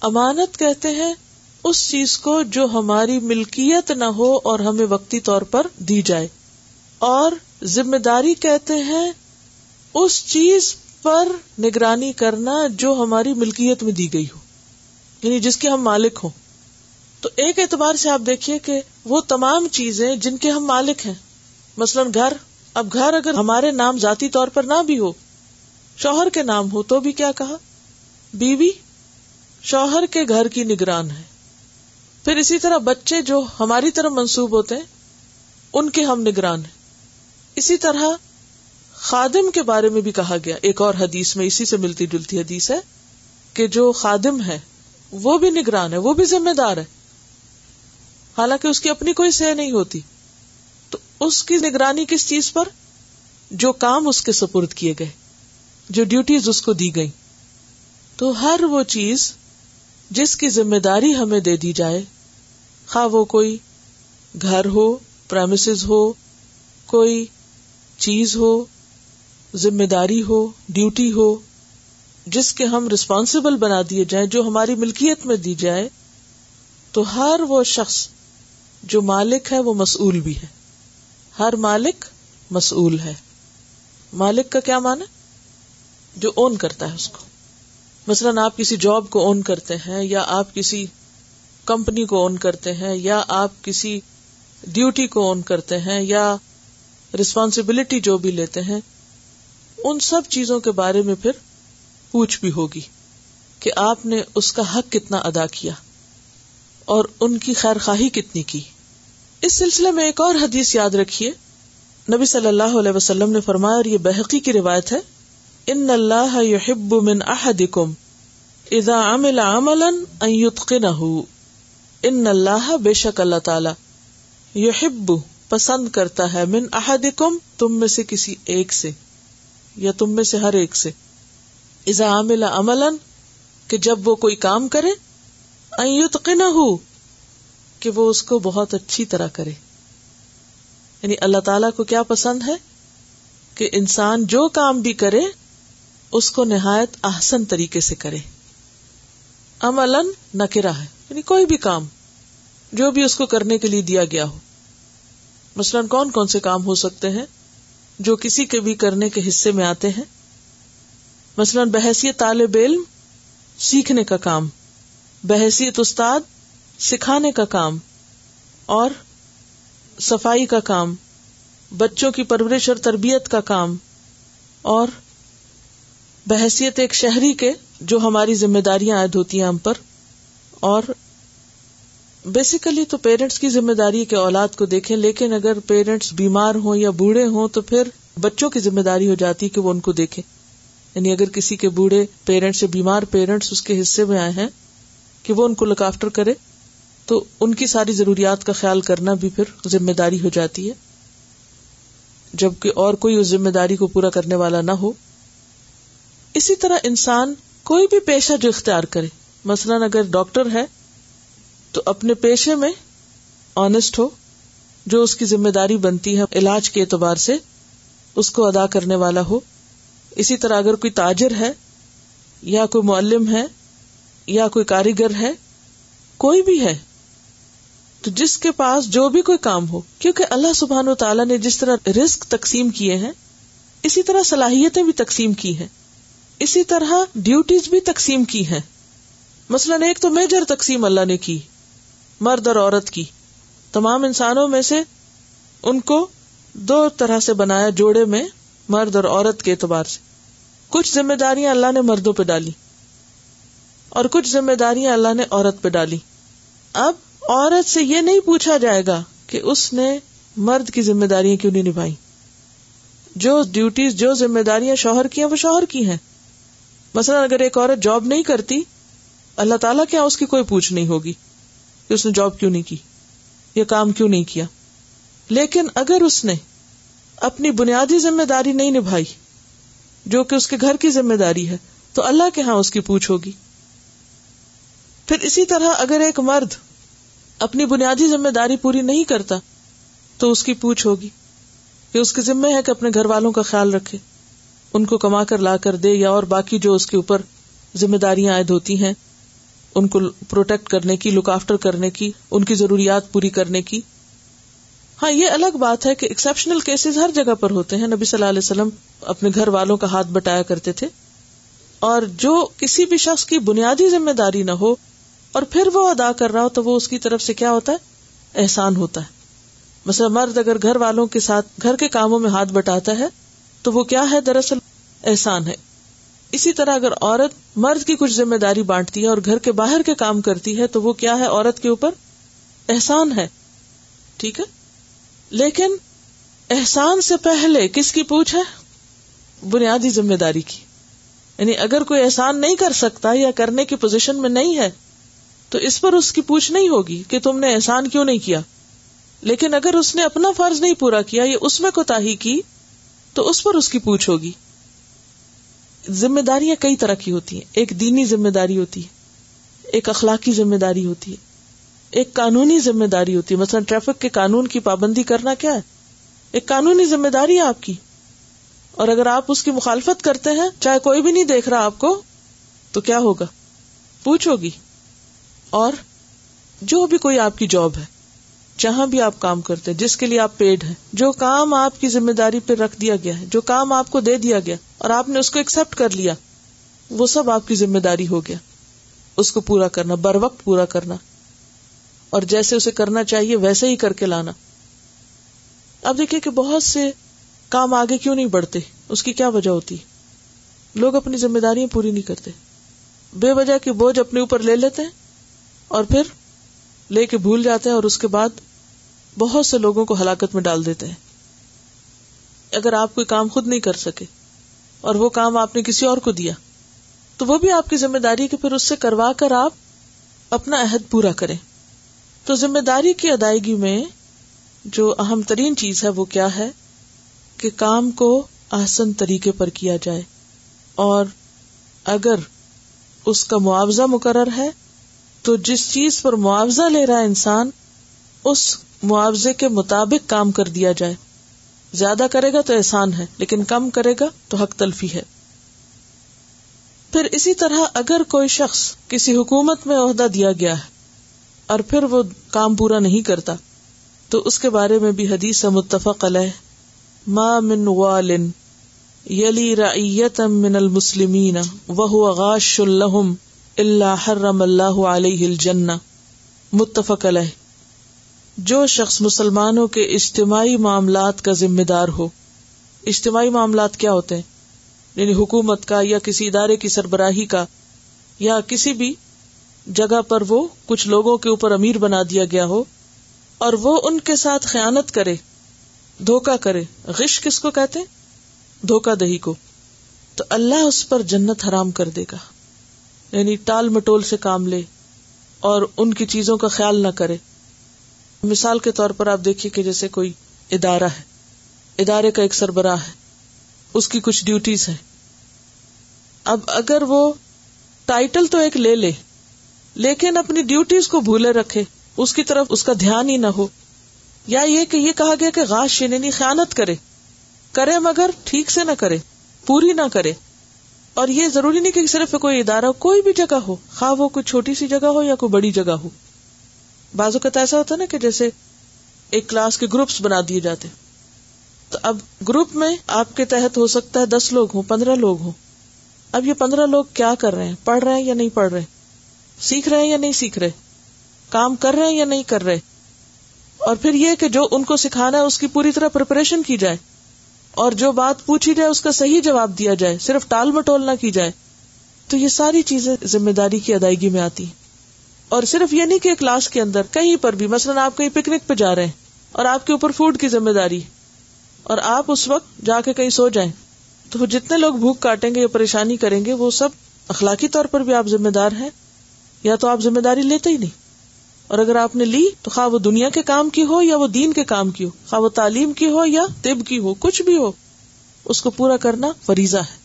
امانت کہتے ہیں اس چیز کو جو ہماری ملکیت نہ ہو اور ہمیں وقتی طور پر دی جائے۔ اور ذمہ داری کہتے ہیں، اس چیز پر نگرانی کرنا جو ہماری ملکیت میں دی گئی ہو۔ یعنی جس کے ہم مالک ہوں۔ تو ایک اعتبار سے آپ دیکھیے کہ وہ تمام چیزیں جن کے ہم مالک ہیں۔ مثلاً گھر، اب گھر اگر ہمارے نام ذاتی طور پر نہ بھی ہو، شوہر کے نام ہو تو بھی کیا کہا؟ بیوی، شوہر کے گھر کی نگران ہے۔ پھر اسی طرح بچے جو ہماری طرف منسوب ہوتے ہیں، ان کے ہم نگران ہیں۔ اسی طرح خادم کے بارے میں بھی کہا گیا۔ ایک اور حدیث میں اسی سے ملتی جلتی حدیث ہے کہ جو خادم ہے، وہ بھی نگران ہے، وہ بھی ذمہ دار ہے۔ حالانکہ اس کی اپنی کوئی سہ نہیں ہوتی۔ تو اس کی نگرانی کس چیز پر؟ جو کام اس کے سپرد کیے گئے، جو ڈیوٹیز اس کو دی گئی تو ہر وہ چیز جس کی ذمہ داری ہمیں دے دی جائے خواہ وہ کوئی گھر ہو پرمس ہو، کوئی چیز ہو، ذمہ داری ہو ڈیوٹی ہو، جس کے ہم ریسپانسبل بنا دیے جائیں، جو ہماری ملکیت میں دی جائے، تو ہر وہ شخص جو مالک ہے، وہ مسئول بھی ہے۔ ہر مالک مسئول ہے۔ مالک کا کیا مانا جو اون کرتا ہے اس کو۔ مثلاً آپ کسی جاب کو اون کرتے ہیں یا آپ کسی کمپنی کو اون کرتے ہیں یا آپ کسی ڈیوٹی کو اون کرتے ہیں یا ریسپانسبلٹی جو بھی لیتے ہیں، ان سب چیزوں کے بارے میں پھر پوچھ بھی ہوگی کہ آپ نے اس کا حق کتنا ادا کیا اور ان کی خیر خواہی کتنی کی۔ اس سلسلے میں ایک اور حدیث یاد رکھیے۔ نبی صلی اللہ علیہ وسلم نے فرمایا اور یہ بحقی کی روایت ہے، ان اللہ يحب من احدكم اذا عمل عملا ان يتقنه ان اللہ بے شک اللہ تعالی یحب، پسند کرتا ہے من احدکم، تم میں سے کسی ایک سے، یا تم میں سے ہر ایک سے۔ ازا عامل عمل کہ جب وہ کوئی کام کرے ہو کہ وہ اس کو بہت اچھی طرح کرے۔ یعنی اللہ تعالی کو کیا پسند ہے؟ کہ انسان جو کام بھی کرے، اس کو نہایت احسن طریقے سے کرے۔ عمل نکرا ہے۔ یعنی کوئی بھی کام جو بھی اس کو کرنے کے لیے دیا گیا ہو۔ مثلاً کون کون سے کام ہو سکتے ہیں جو کسی کے بھی کرنے کے حصے میں آتے ہیں؟ مثلاً بحثیت طالب علم سیکھنے کا کام، بحثیت استاد سکھانے کا کام، اور صفائی کا کام، بچوں کی پرورش اور تربیت کا کام، اور بحثیت ایک شہری کے جو ہماری ذمہ داریاں عائد ہوتی ہیں ہم پر۔ اور بیسیکلی تو پیرنٹس کی ذمہ داری کے اولاد کو دیکھیں، لیکن اگر پیرنٹس بیمار ہوں یا بوڑھے ہوں تو پھر بچوں کی ذمہ داری ہو جاتی کہ وہ ان کو دیکھے یعنی اگر کسی کے بوڑھے پیرنٹس یا بیمار پیرنٹس اس کے حصے میں آئے ہیں کہ وہ ان کو لک آفٹر کرے، تو ان کی ساری ضروریات کا خیال کرنا بھی پھر ذمہ داری ہو جاتی ہے۔ جبکہ اور کوئی اس ذمہ داری کو پورا کرنے والا نہ ہو۔ اسی طرح انسان کوئی بھی پیشہ جو اختیار کرے مثلاً اگر ڈاکٹر ہے تو اپنے پیشے میں آنےسٹ ہو، جو اس کی ذمہ داری بنتی ہے علاج کے اعتبار سے اس کو ادا کرنے والا ہو۔ اسی طرح اگر کوئی تاجر ہے یا کوئی معلم ہے یا کوئی کاریگر ہے، کوئی بھی ہے، تو جس کے پاس جو بھی کوئی کام ہو، کیونکہ اللہ سبحان و تعالیٰ نے جس طرح رسک تقسیم کیے ہیں، اسی طرح صلاحیتیں بھی تقسیم کی ہیں۔ اسی طرح ڈیوٹیز بھی تقسیم کی ہیں۔ مثلاً ایک تو میجر تقسیم اللہ نے کی، مرد اور عورت کی۔ تمام انسانوں میں سے ان کو دو طرح سے بنایا جوڑے میں مرد اور عورت کے اعتبار سے۔ کچھ ذمہ داریاں اللہ نے مردوں پہ ڈالی اور کچھ ذمہ داریاں اللہ نے عورت پہ ڈالی۔ اب عورت سے یہ نہیں پوچھا جائے گا کہ اس نے مرد کی ذمہ داریاں کیوں نہیں نبھائی۔ جو ڈیوٹیز جو ذمہ داریاں شوہر کی ہیں، وہ شوہر کی ہیں۔ مثلاً اگر ایک عورت جاب نہیں کرتی اللہ تعالیٰ کیا اس کی کوئی پوچھ نہیں ہوگی کہ اس نے جاب کیوں نہیں کی یہ کام کیوں نہیں کیا لیکن اگر اس نے اپنی بنیادی ذمہ داری نہیں نبھائی جو کہ اس کے گھر کی ذمہ داری ہے تو اللہ کے ہاں اس کی پوچھ ہوگی پھر اسی طرح اگر ایک مرد اپنی بنیادی ذمہ داری پوری نہیں کرتا تو اس کی پوچھ ہوگی کہ اس کے ذمے ہے کہ اپنے گھر والوں کا خیال رکھے، ان کو کما کر لا کر دے یا اور باقی جو اس کے اوپر ذمہ داریاں عائد ہوتی ہیں ان کو پروٹیکٹ کرنے کی لک آفٹر کرنے کی، ان کی ضروریات پوری کرنے کی۔ ہاں یہ الگ بات ہے کہ ایکسپشنل کیسز ہر جگہ پر ہوتے ہیں۔ نبی صلی اللہ علیہ وسلم اپنے گھر والوں کا ہاتھ بٹایا کرتے تھے۔ اور جو کسی بھی شخص کی بنیادی ذمہ داری نہ ہو اور پھر وہ ادا کر رہا ہو، تو وہ اس کی طرف سے کیا ہوتا ہے؟ احسان ہوتا ہے۔ مثلا مرد اگر گھر والوں کے ساتھ، گھر کے کاموں میں ہاتھ بٹاتا ہے، تو وہ کیا ہے؟ دراصل احسان ہے۔ اسی طرح اگر عورت مرد کی کچھ ذمہ داری بانٹتی ہے اور گھر کے باہر کے کام کرتی ہے تو وہ کیا ہے؟ عورت کے اوپر احسان ہے۔ ٹھیک ہے؟ لیکن احسان سے پہلے کس کی پوچھ ہے؟ بنیادی ذمہ داری کی۔ یعنی اگر کوئی احسان نہیں کر سکتا یا کرنے کی پوزیشن میں نہیں ہے، تو اس پر اس کی پوچھ نہیں ہوگی کہ تم نے احسان کیوں نہیں کیا۔ لیکن اگر اس نے اپنا فرض نہیں پورا کیا یا اس میں کوتا کی، تو اس پر اس کی پوچھ ہوگی۔ ذمہ داریاں کئی طرح کی ہوتی ہیں۔ ایک دینی ذمہ داری ہوتی ہے، ایک اخلاقی ذمہ داری ہوتی ہے، ایک قانونی ذمہ داری ہوتی ہے۔ مثلاً ٹریفک کے قانون کی پابندی کرنا کیا ہے؟ ایک قانونی ذمہ داری ہے آپ کی۔ اور اگر آپ اس کی مخالفت کرتے ہیں، چاہے کوئی بھی نہیں دیکھ رہا آپ کو، تو کیا ہوگا؟ پوچھ ہوگی اور جو بھی کوئی آپ کی جاب ہے جہاں بھی آپ کام کرتے جس کے لیے آپ پیڈ ہیں، جو کام آپ کی ذمہ داری پہ رکھ دیا گیا ہے، جو کام آپ کو دے دیا گیا، اور آپ نے اس کو ایکسپٹ کر لیا، وہ سب آپ کی ذمہ داری ہو گیا۔ اس کو پورا کرنا، بر وقت پورا کرنا۔ اور جیسے اسے کرنا چاہیے، ویسے ہی کر کے لانا۔ اب دیکھیے کہ بہت سے کام آگے کیوں نہیں بڑھتے؟ اس کی کیا وجہ ہوتی؟ لوگ اپنی ذمہ داریاں پوری نہیں کرتے۔ بے وجہ کی بوجھ اپنے اوپر لے لیتے ہیں اور پھر لے کے بھول جاتے ہیں اور اس کے بعد بہت سے لوگوں کو ہلاکت میں ڈال دیتے ہیں۔ اگر آپ کوئی کام خود نہیں کر سکے اور وہ کام آپ نے کسی اور کو دیا، تو وہ بھی آپ کی ذمہ داری کہ پھر اس سے کروا کر آپ اپنا عہد پورا کریں۔ تو ذمہ داری کی ادائیگی میں جو اہم ترین چیز ہے وہ کیا ہے؟ کہ کام کو آسن طریقے پر کیا جائے۔ اور اگر اس کا معاوضہ مقرر ہے، تو جس چیز پر معاوضہ لے رہا ہے انسان، اس معاوضے کے مطابق کام کر دیا جائے۔ زیادہ کرے گا تو احسان ہے، لیکن کم کرے گا تو حق تلفی ہے۔ پھر اسی طرح اگر کوئی شخص کسی حکومت میں عہدہ دیا گیا ہے اور پھر وہ کام پورا نہیں کرتا، تو اس کے بارے میں بھی حدیث متفق علیہ۔ ما من وال یلی رعیتا من المسلمین وهو غاش لهم الا حرم اللہ علیہ الجنہ۔ متفق علیہ۔ جو شخص مسلمانوں کے اجتماعی معاملات کا ذمہ دار ہو۔ اجتماعی معاملات کیا ہوتے ہیں؟ یعنی حکومت کا یا کسی ادارے کی سربراہی کا یا کسی بھی جگہ پر وہ کچھ لوگوں کے اوپر امیر بنا دیا گیا ہو اور وہ ان کے ساتھ خیانت کرے دھوکا کرے۔ غش کس کو کہتے دھوکا دہی کو۔ تو اللہ اس پر جنت حرام کر دے گا۔ یعنی ٹال مٹول سے کام لے اور ان کی چیزوں کا خیال نہ کرے۔ مثال کے طور پر آپ دیکھیے کہ جیسے کوئی ادارہ ہے، ادارے کا ایک سربراہ ہے، اس کی کچھ ڈیوٹیز ہیں۔ اب اگر وہ ٹائٹل تو ایک لے لے، لیکن اپنی ڈیوٹیز کو بھولے رکھے، اس کی طرف اس کا دھیان ہی نہ ہو، یا یہ کہ یہ کہا گیا کہ غاش یعنی خیانت کرے کرے مگر ٹھیک سے نہ کرے، پوری نہ کرے۔ اور یہ ضروری نہیں کہ صرف کوئی ادارہ، کوئی بھی جگہ ہو، خواہ وہ کوئی چھوٹی سی جگہ ہو یا کوئی بڑی جگہ ہو۔ بازو کا ایسا ہوتا نا کہ جیسے ایک کلاس کے گروپس بنا دیے جاتے تو اب گروپ میں آپ کے تحت ہو سکتا ہے دس لوگ ہوں، پندرہ لوگ ہوں۔ اب یہ پندرہ لوگ کیا کر رہے ہیں؟ پڑھ رہے ہیں یا نہیں پڑھ رہے؟ سیکھ رہے ہیں یا نہیں سیکھ رہے؟ کام کر رہے ہیں یا نہیں کر رہے؟ اور پھر یہ کہ جو ان کو سکھانا ہے، اس کی پوری طرح پریپریشن کی جائے۔ اور جو بات پوچھی جائے، اس کا صحیح جواب دیا جائے۔ صرف ٹال مٹول نہ کی جائے۔ تو یہ ساری چیزیں ذمہ داری کی ادائیگی میں آتی اور صرف یہ نہیں کہ کلاس کے اندر کہیں پر بھی، مثلاً آپ کہیں پکنک پہ جا رہے ہیں اور آپ کے اوپر فوڈ کی ذمہ داری، اور آپ اس وقت جا کے کہیں سو جائیں، تو جتنے لوگ بھوک کاٹیں گے یا پریشانی کریں گے، وہ سب اخلاقی طور پر بھی آپ ذمہ دار ہیں، یا تو آپ ذمہ داری لیتے ہی نہیں۔ اور اگر آپ نے لی، تو خواہ وہ دنیا کے کام کی ہو یا وہ دین کے کام کی ہو، خواہ وہ تعلیم کی ہو یا طب کی ہو، کچھ بھی ہو، اس کو پورا کرنا فریضہ ہے۔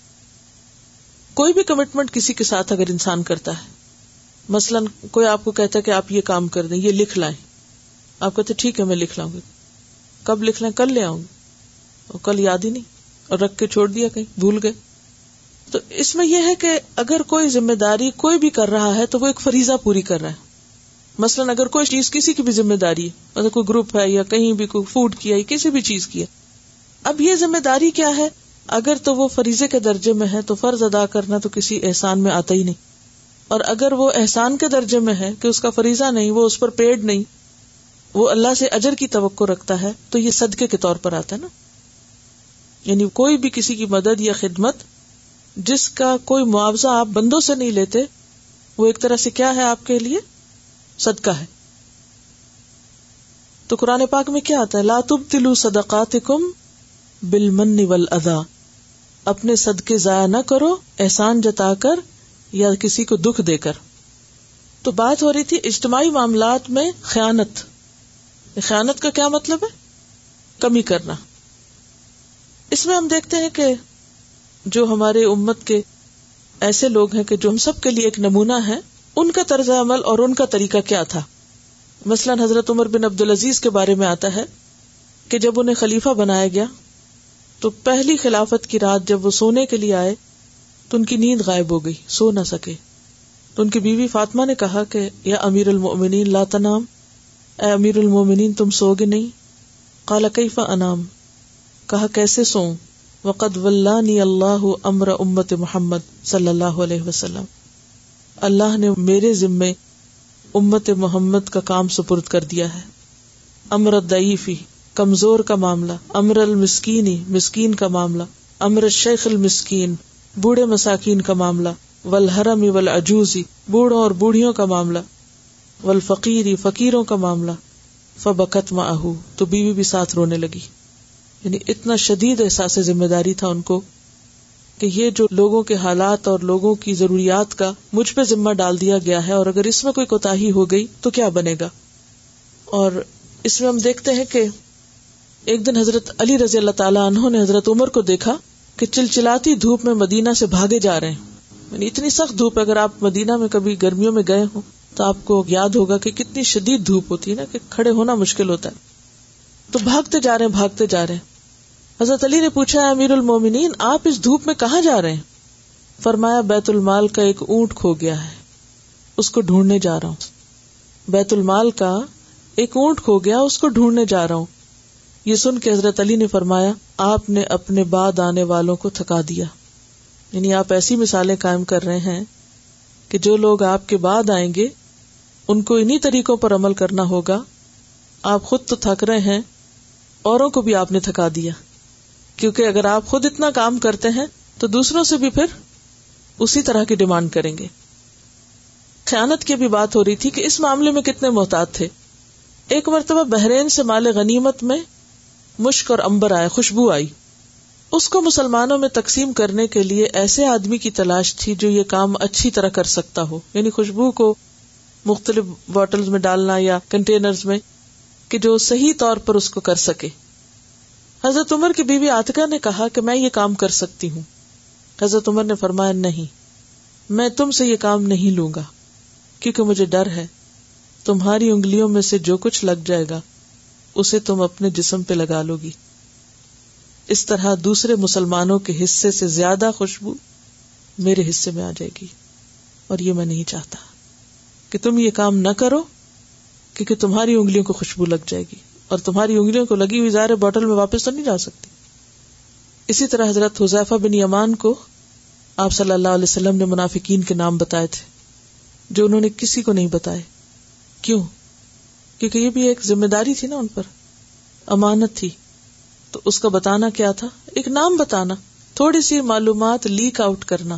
کوئی بھی کمٹمنٹ کسی کے ساتھ اگر انسان کرتا ہے مثلاً کوئی آپ کو کہتا ہے کہ آپ یہ کام کر دیں، یہ لکھ لائیں۔ آپ کہتے ٹھیک ہے، میں لکھ لاؤں گی۔ کب لکھ لائیں کل لے آؤں گی۔ اور کل یاد ہی نہیں۔ اور رکھ کے چھوڑ دیا کہیں، بھول گئے۔ تو اس میں یہ ہے کہ اگر کوئی ذمہ داری کوئی بھی کر رہا ہے تو وہ ایک فریضہ پوری کر رہا ہے۔ مثلاً اگر کوئی چیز کسی کی بھی ذمہ داری ہے مطلب کوئی گروپ ہے یا کہیں بھی کوئی فوڈ کیا یا کسی بھی چیز کی ہے۔ اب یہ ذمہ داری کیا ہے؟ اگر تو وہ فریضے کے درجے میں ہے تو فرض ادا کرنا تو کسی احسان میں آتا ہی نہیں۔ اور اگر وہ احسان کے درجے میں ہے کہ اس کا فریضہ نہیں، وہ اس پر پیڈ نہیں، وہ اللہ سے اجر کی توقع رکھتا ہے، تو یہ صدقے کے طور پر آتا ہے نا؟ یعنی کوئی بھی کسی کی مدد یا خدمت جس کا کوئی معاوضہ آپ بندوں سے نہیں لیتے، وہ ایک طرح سے کیا ہے آپ کے لیے؟ صدقہ ہے۔ تو قرآن پاک میں کیا آتا ہے؟ لاتب تلو صدقات کم بل من ادا اپنے صدقے ضائع نہ کرو، احسان جتا کر یا کسی کو دکھ دے کر۔ تو بات ہو رہی تھی اجتماعی معاملات میں خیانت۔ خیانت کا کیا مطلب ہے؟ کمی کرنا۔ اس میں ہم دیکھتے ہیں کہ جو ہمارے امت کے ایسے لوگ ہیں کہ جو ہم سب کے لیے ایک نمونہ ہے ان کا طرز عمل اور ان کا طریقہ کیا تھا؟ مثلاً حضرت عمر بن عبد العزیز کے بارے میں آتا ہے کہ جب انہیں خلیفہ بنایا گیا، تو پہلی خلافت کی رات جب وہ سونے کے لیے آئے تو ان کی نیند غائب ہو گئی، سو نہ سکے۔ تو ان کی بیوی فاطمہ نے کہا کہ، یا امیر المومنین لا تنام۔ اے امیر المومنین تم سو گے نہیں؟ کالا کیفا انام؟ کہا، کیسے سو وقد ولانی اللہ امر امت محمد صلی اللہ علیہ وسلم۔ اللہ نے میرے ذمے امت محمد کا کام سپرد کر دیا ہے۔ امر دعیفی کمزور کا معاملہ۔ امر المسکینی مسکین کا معاملہ۔ امر شیخ المسکین بوڑھے مساکین کا معاملہ ولحرم ول اجوزی بوڑھوں اور بوڑھیوں کا معاملہ ولفقیری فقیروں کا معاملہ۔ فبکت ماہو تو بیوی بھی ساتھ رونے لگی۔ یعنی اتنا شدید احساس ذمہ داری تھا ان کو کہ یہ جو لوگوں کے حالات اور لوگوں کی ضروریات کا مجھ پہ ذمہ ڈال دیا گیا ہے اور اگر اس میں کوئی کوتا ہو گئی تو کیا بنے گا؟ اور اس میں ہم دیکھتے ہیں کہ ایک دن حضرت علی رضی اللہ تعالیٰ عنہ نے حضرت عمر کو دیکھا کہ چلچلاتی دھوپ میں مدینہ سے بھاگے جا رہے ہیں۔ یعنی اتنی سخت دھوپ، اگر آپ مدینہ میں کبھی گرمیوں میں گئے ہوں تو آپ کو یاد ہوگا کہ کتنی شدید دھوپ ہوتی ہے نا، کہ کھڑے ہونا مشکل ہوتا ہے۔ تو بھاگتے جا رہے ہیں، بھاگتے جا رہے ہیں۔ حضرت علی نے پوچھا امیر المومنین، آپ اس دھوپ میں کہاں جا رہے ہیں؟ فرمایا، بیت المال کا ایک اونٹ کھو گیا ہے۔ اس کو ڈھونڈنے جا رہا ہوں۔ بیت المال کا ایک اونٹ کھو گیا، اس کو ڈھونڈنے جا رہا ہوں۔ یہ سن کے حضرت علی نے فرمایا، آپ نے اپنے بعد آنے والوں کو تھکا دیا۔ یعنی آپ ایسی مثالیں قائم کر رہے ہیں کہ جو لوگ آپ کے بعد آئیں گے، ان کو انہیں طریقوں پر عمل کرنا ہوگا۔ آپ خود تو تھک رہے ہیں، اوروں کو بھی آپ نے تھکا دیا۔ کیونکہ اگر آپ خود اتنا کام کرتے ہیں، تو دوسروں سے بھی پھر اسی طرح کی ڈیمانڈ کریں گے۔ خیانت کی بھی بات ہو رہی تھی کہ اس معاملے میں کتنے محتاط تھے۔ ایک مرتبہ بحرین سے مال غنیمت میں مشک اور امبر آئے، خوشبو آئی۔ اس کو مسلمانوں میں تقسیم کرنے کے لیے ایسے آدمی کی تلاش تھی جو یہ کام اچھی طرح کر سکتا ہو۔ یعنی خوشبو کو مختلف بوٹل میں ڈالنا یا کنٹینر میں کہ جو صحیح طور پر اس کو کر سکے۔ حضرت عمر کی بیوی آتکا نے کہا کہ میں یہ کام کر سکتی ہوں۔ حضرت عمر نے فرمایا، نہیں، میں تم سے یہ کام نہیں لوں گا، کیونکہ مجھے ڈر ہے۔ تمہاری انگلیوں میں سے جو کچھ لگ جائے گا اسے تم اپنے جسم پہ لگا لو گی اس طرح دوسرے مسلمانوں کے حصے سے زیادہ خوشبو میرے حصے میں آ جائے گی۔ اور یہ میں نہیں چاہتا کہ تم یہ کام نہ کرو، کیونکہ تمہاری انگلیوں کو خوشبو لگ جائے گی اور تمہاری انگلیوں کو لگی ہوئی ظاہر بوٹل میں واپس تو نہیں جا سکتی۔ اسی طرح حضرت حذیفہ بن یمان کو آپ صلی اللہ علیہ وسلم نے منافقین کے نام بتائے تھے، جو انہوں نے کسی کو نہیں بتائے۔ کیوں؟ کیونکہ یہ بھی ایک ذمہ داری تھی نا ان پر۔ امانت تھی۔ تو اس کا بتانا کیا تھا؟ ایک نام بتانا، تھوڑی سی معلومات لیک آؤٹ کرنا۔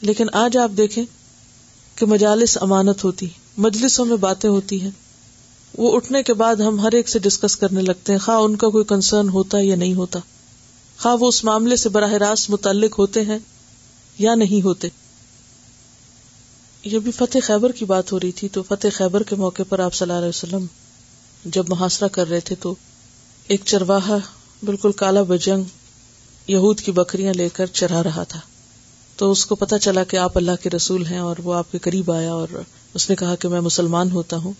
لیکن آج آپ دیکھیں کہ مجالس امانت ہوتی مجلسوں میں باتیں ہوتی ہیں۔ وہ اٹھنے کے بعد ہم ہر ایک سے ڈسکس کرنے لگتے ہیں، خواہ ان کا کوئی کنسرن ہوتا یا نہیں ہوتا۔ خواہ وہ اس معاملے سے براہ راست متعلق ہوتے ہیں یا نہیں ہوتے۔ یہ بھی فتح خیبر کی بات ہو رہی تھی تو فتح خیبر کے موقع پر آپ صلی اللہ علیہ وسلم جب محاصرہ کر رہے تھے تو ایک چرواہا بالکل کالا بجنگ یہود کی بکریاں لے کر چرا رہا تھا۔ تو اس کو پتا چلا کہ آپ اللہ کے رسول ہیں اور وہ آپ کے قریب آیا اور اس نے کہا کہ میں مسلمان ہوتا ہوں۔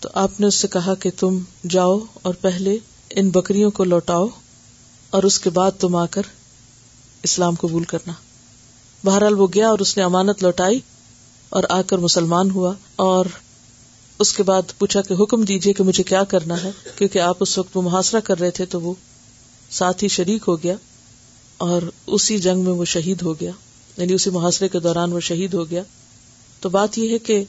تو آپ نے اس سے کہا کہ تم جاؤ اور پہلے ان بکریوں کو لوٹاؤ اور اس کے بعد تم آ کر اسلام قبول کرنا۔ بہرحال وہ گیا اور اس نے امانت لوٹائی۔ اور آ کر مسلمان ہوا اور اس کے بعد پوچھا کہ حکم دیجیے کہ مجھے کیا کرنا ہے، کیونکہ آپ اس وقت وہ محاصرہ کر رہے تھے تو وہ ساتھ ہی شریک ہو گیا اور اسی جنگ میں وہ شہید ہو گیا۔ یعنی اسی محاصرے کے دوران وہ شہید ہو گیا۔ تو بات یہ ہے کہ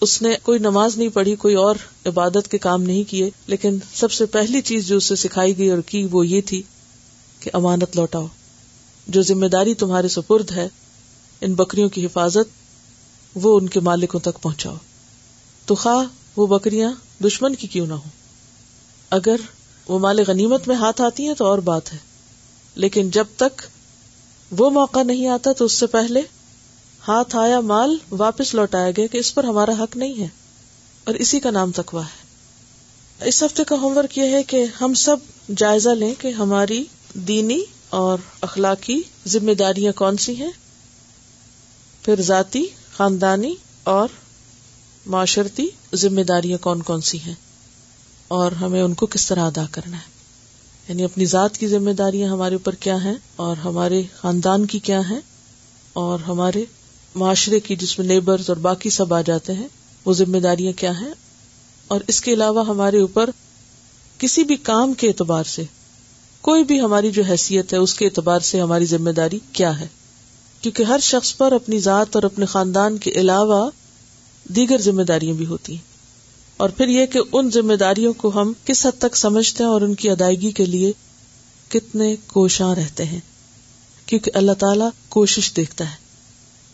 اس نے کوئی نماز نہیں پڑھی، کوئی اور عبادت کے کام نہیں کیے، لیکن سب سے پہلی چیز جو اسے سکھائی گئی اور کی وہ یہ تھی کہ امانت لوٹاؤ۔ جو ذمہ داری تمہارے سپرد ہے، ان بکریوں کی حفاظت وہ ان کے مالکوں تک پہنچاؤ۔ تو خواہ وہ بکریاں دشمن کی کیوں نہ ہو اگر وہ مال غنیمت میں ہاتھ آتی ہیں تو اور بات ہے۔ لیکن جب تک وہ موقع نہیں آتا تو اس سے پہلے ہاتھ آیا مال واپس لوٹایا گیا کہ اس پر ہمارا حق نہیں ہے اور اسی کا نام تکوا ہے۔ اس ہفتے کا ہوم ورک یہ ہے کہ ہم سب جائزہ لیں کہ ہماری دینی اور اخلاقی ذمہ داریاں کون سی ہیں۔ پھر ذاتی خاندانی اور معاشرتی ذمہ داریاں کون کون سی ہیں اور ہمیں ان کو کس طرح ادا کرنا ہے؟ یعنی اپنی ذات کی ذمہ داریاں ہمارے اوپر کیا ہیں اور ہمارے خاندان کی کیا ہیں اور ہمارے معاشرے کی جس میں نیبرز اور باقی سب آ جاتے ہیں، وہ ذمہ داریاں کیا ہیں؟ اور اس کے علاوہ ہمارے اوپر کسی بھی کام کے اعتبار سے، کوئی بھی ہماری جو حیثیت ہے، اس کے اعتبار سے ہماری ذمہ داری کیا ہے؟ کیونکہ ہر شخص پر اپنی ذات اور اپنے خاندان کے علاوہ دیگر ذمہ داریاں بھی ہوتی ہیں۔ اور پھر یہ کہ ان ذمہ داریوں کو ہم کس حد تک سمجھتے ہیں اور ان کی ادائیگی کے لیے کتنے کوشاں رہتے ہیں۔ کیونکہ اللہ تعالی کوشش دیکھتا ہے۔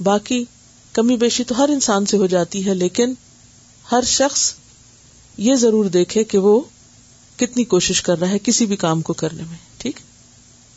باقی کمی بیشی تو ہر انسان سے ہو جاتی ہے، لیکن ہر شخص یہ ضرور دیکھے کہ وہ کتنی کوشش کر رہا ہے کسی بھی کام کو کرنے میں، ٹھیک؟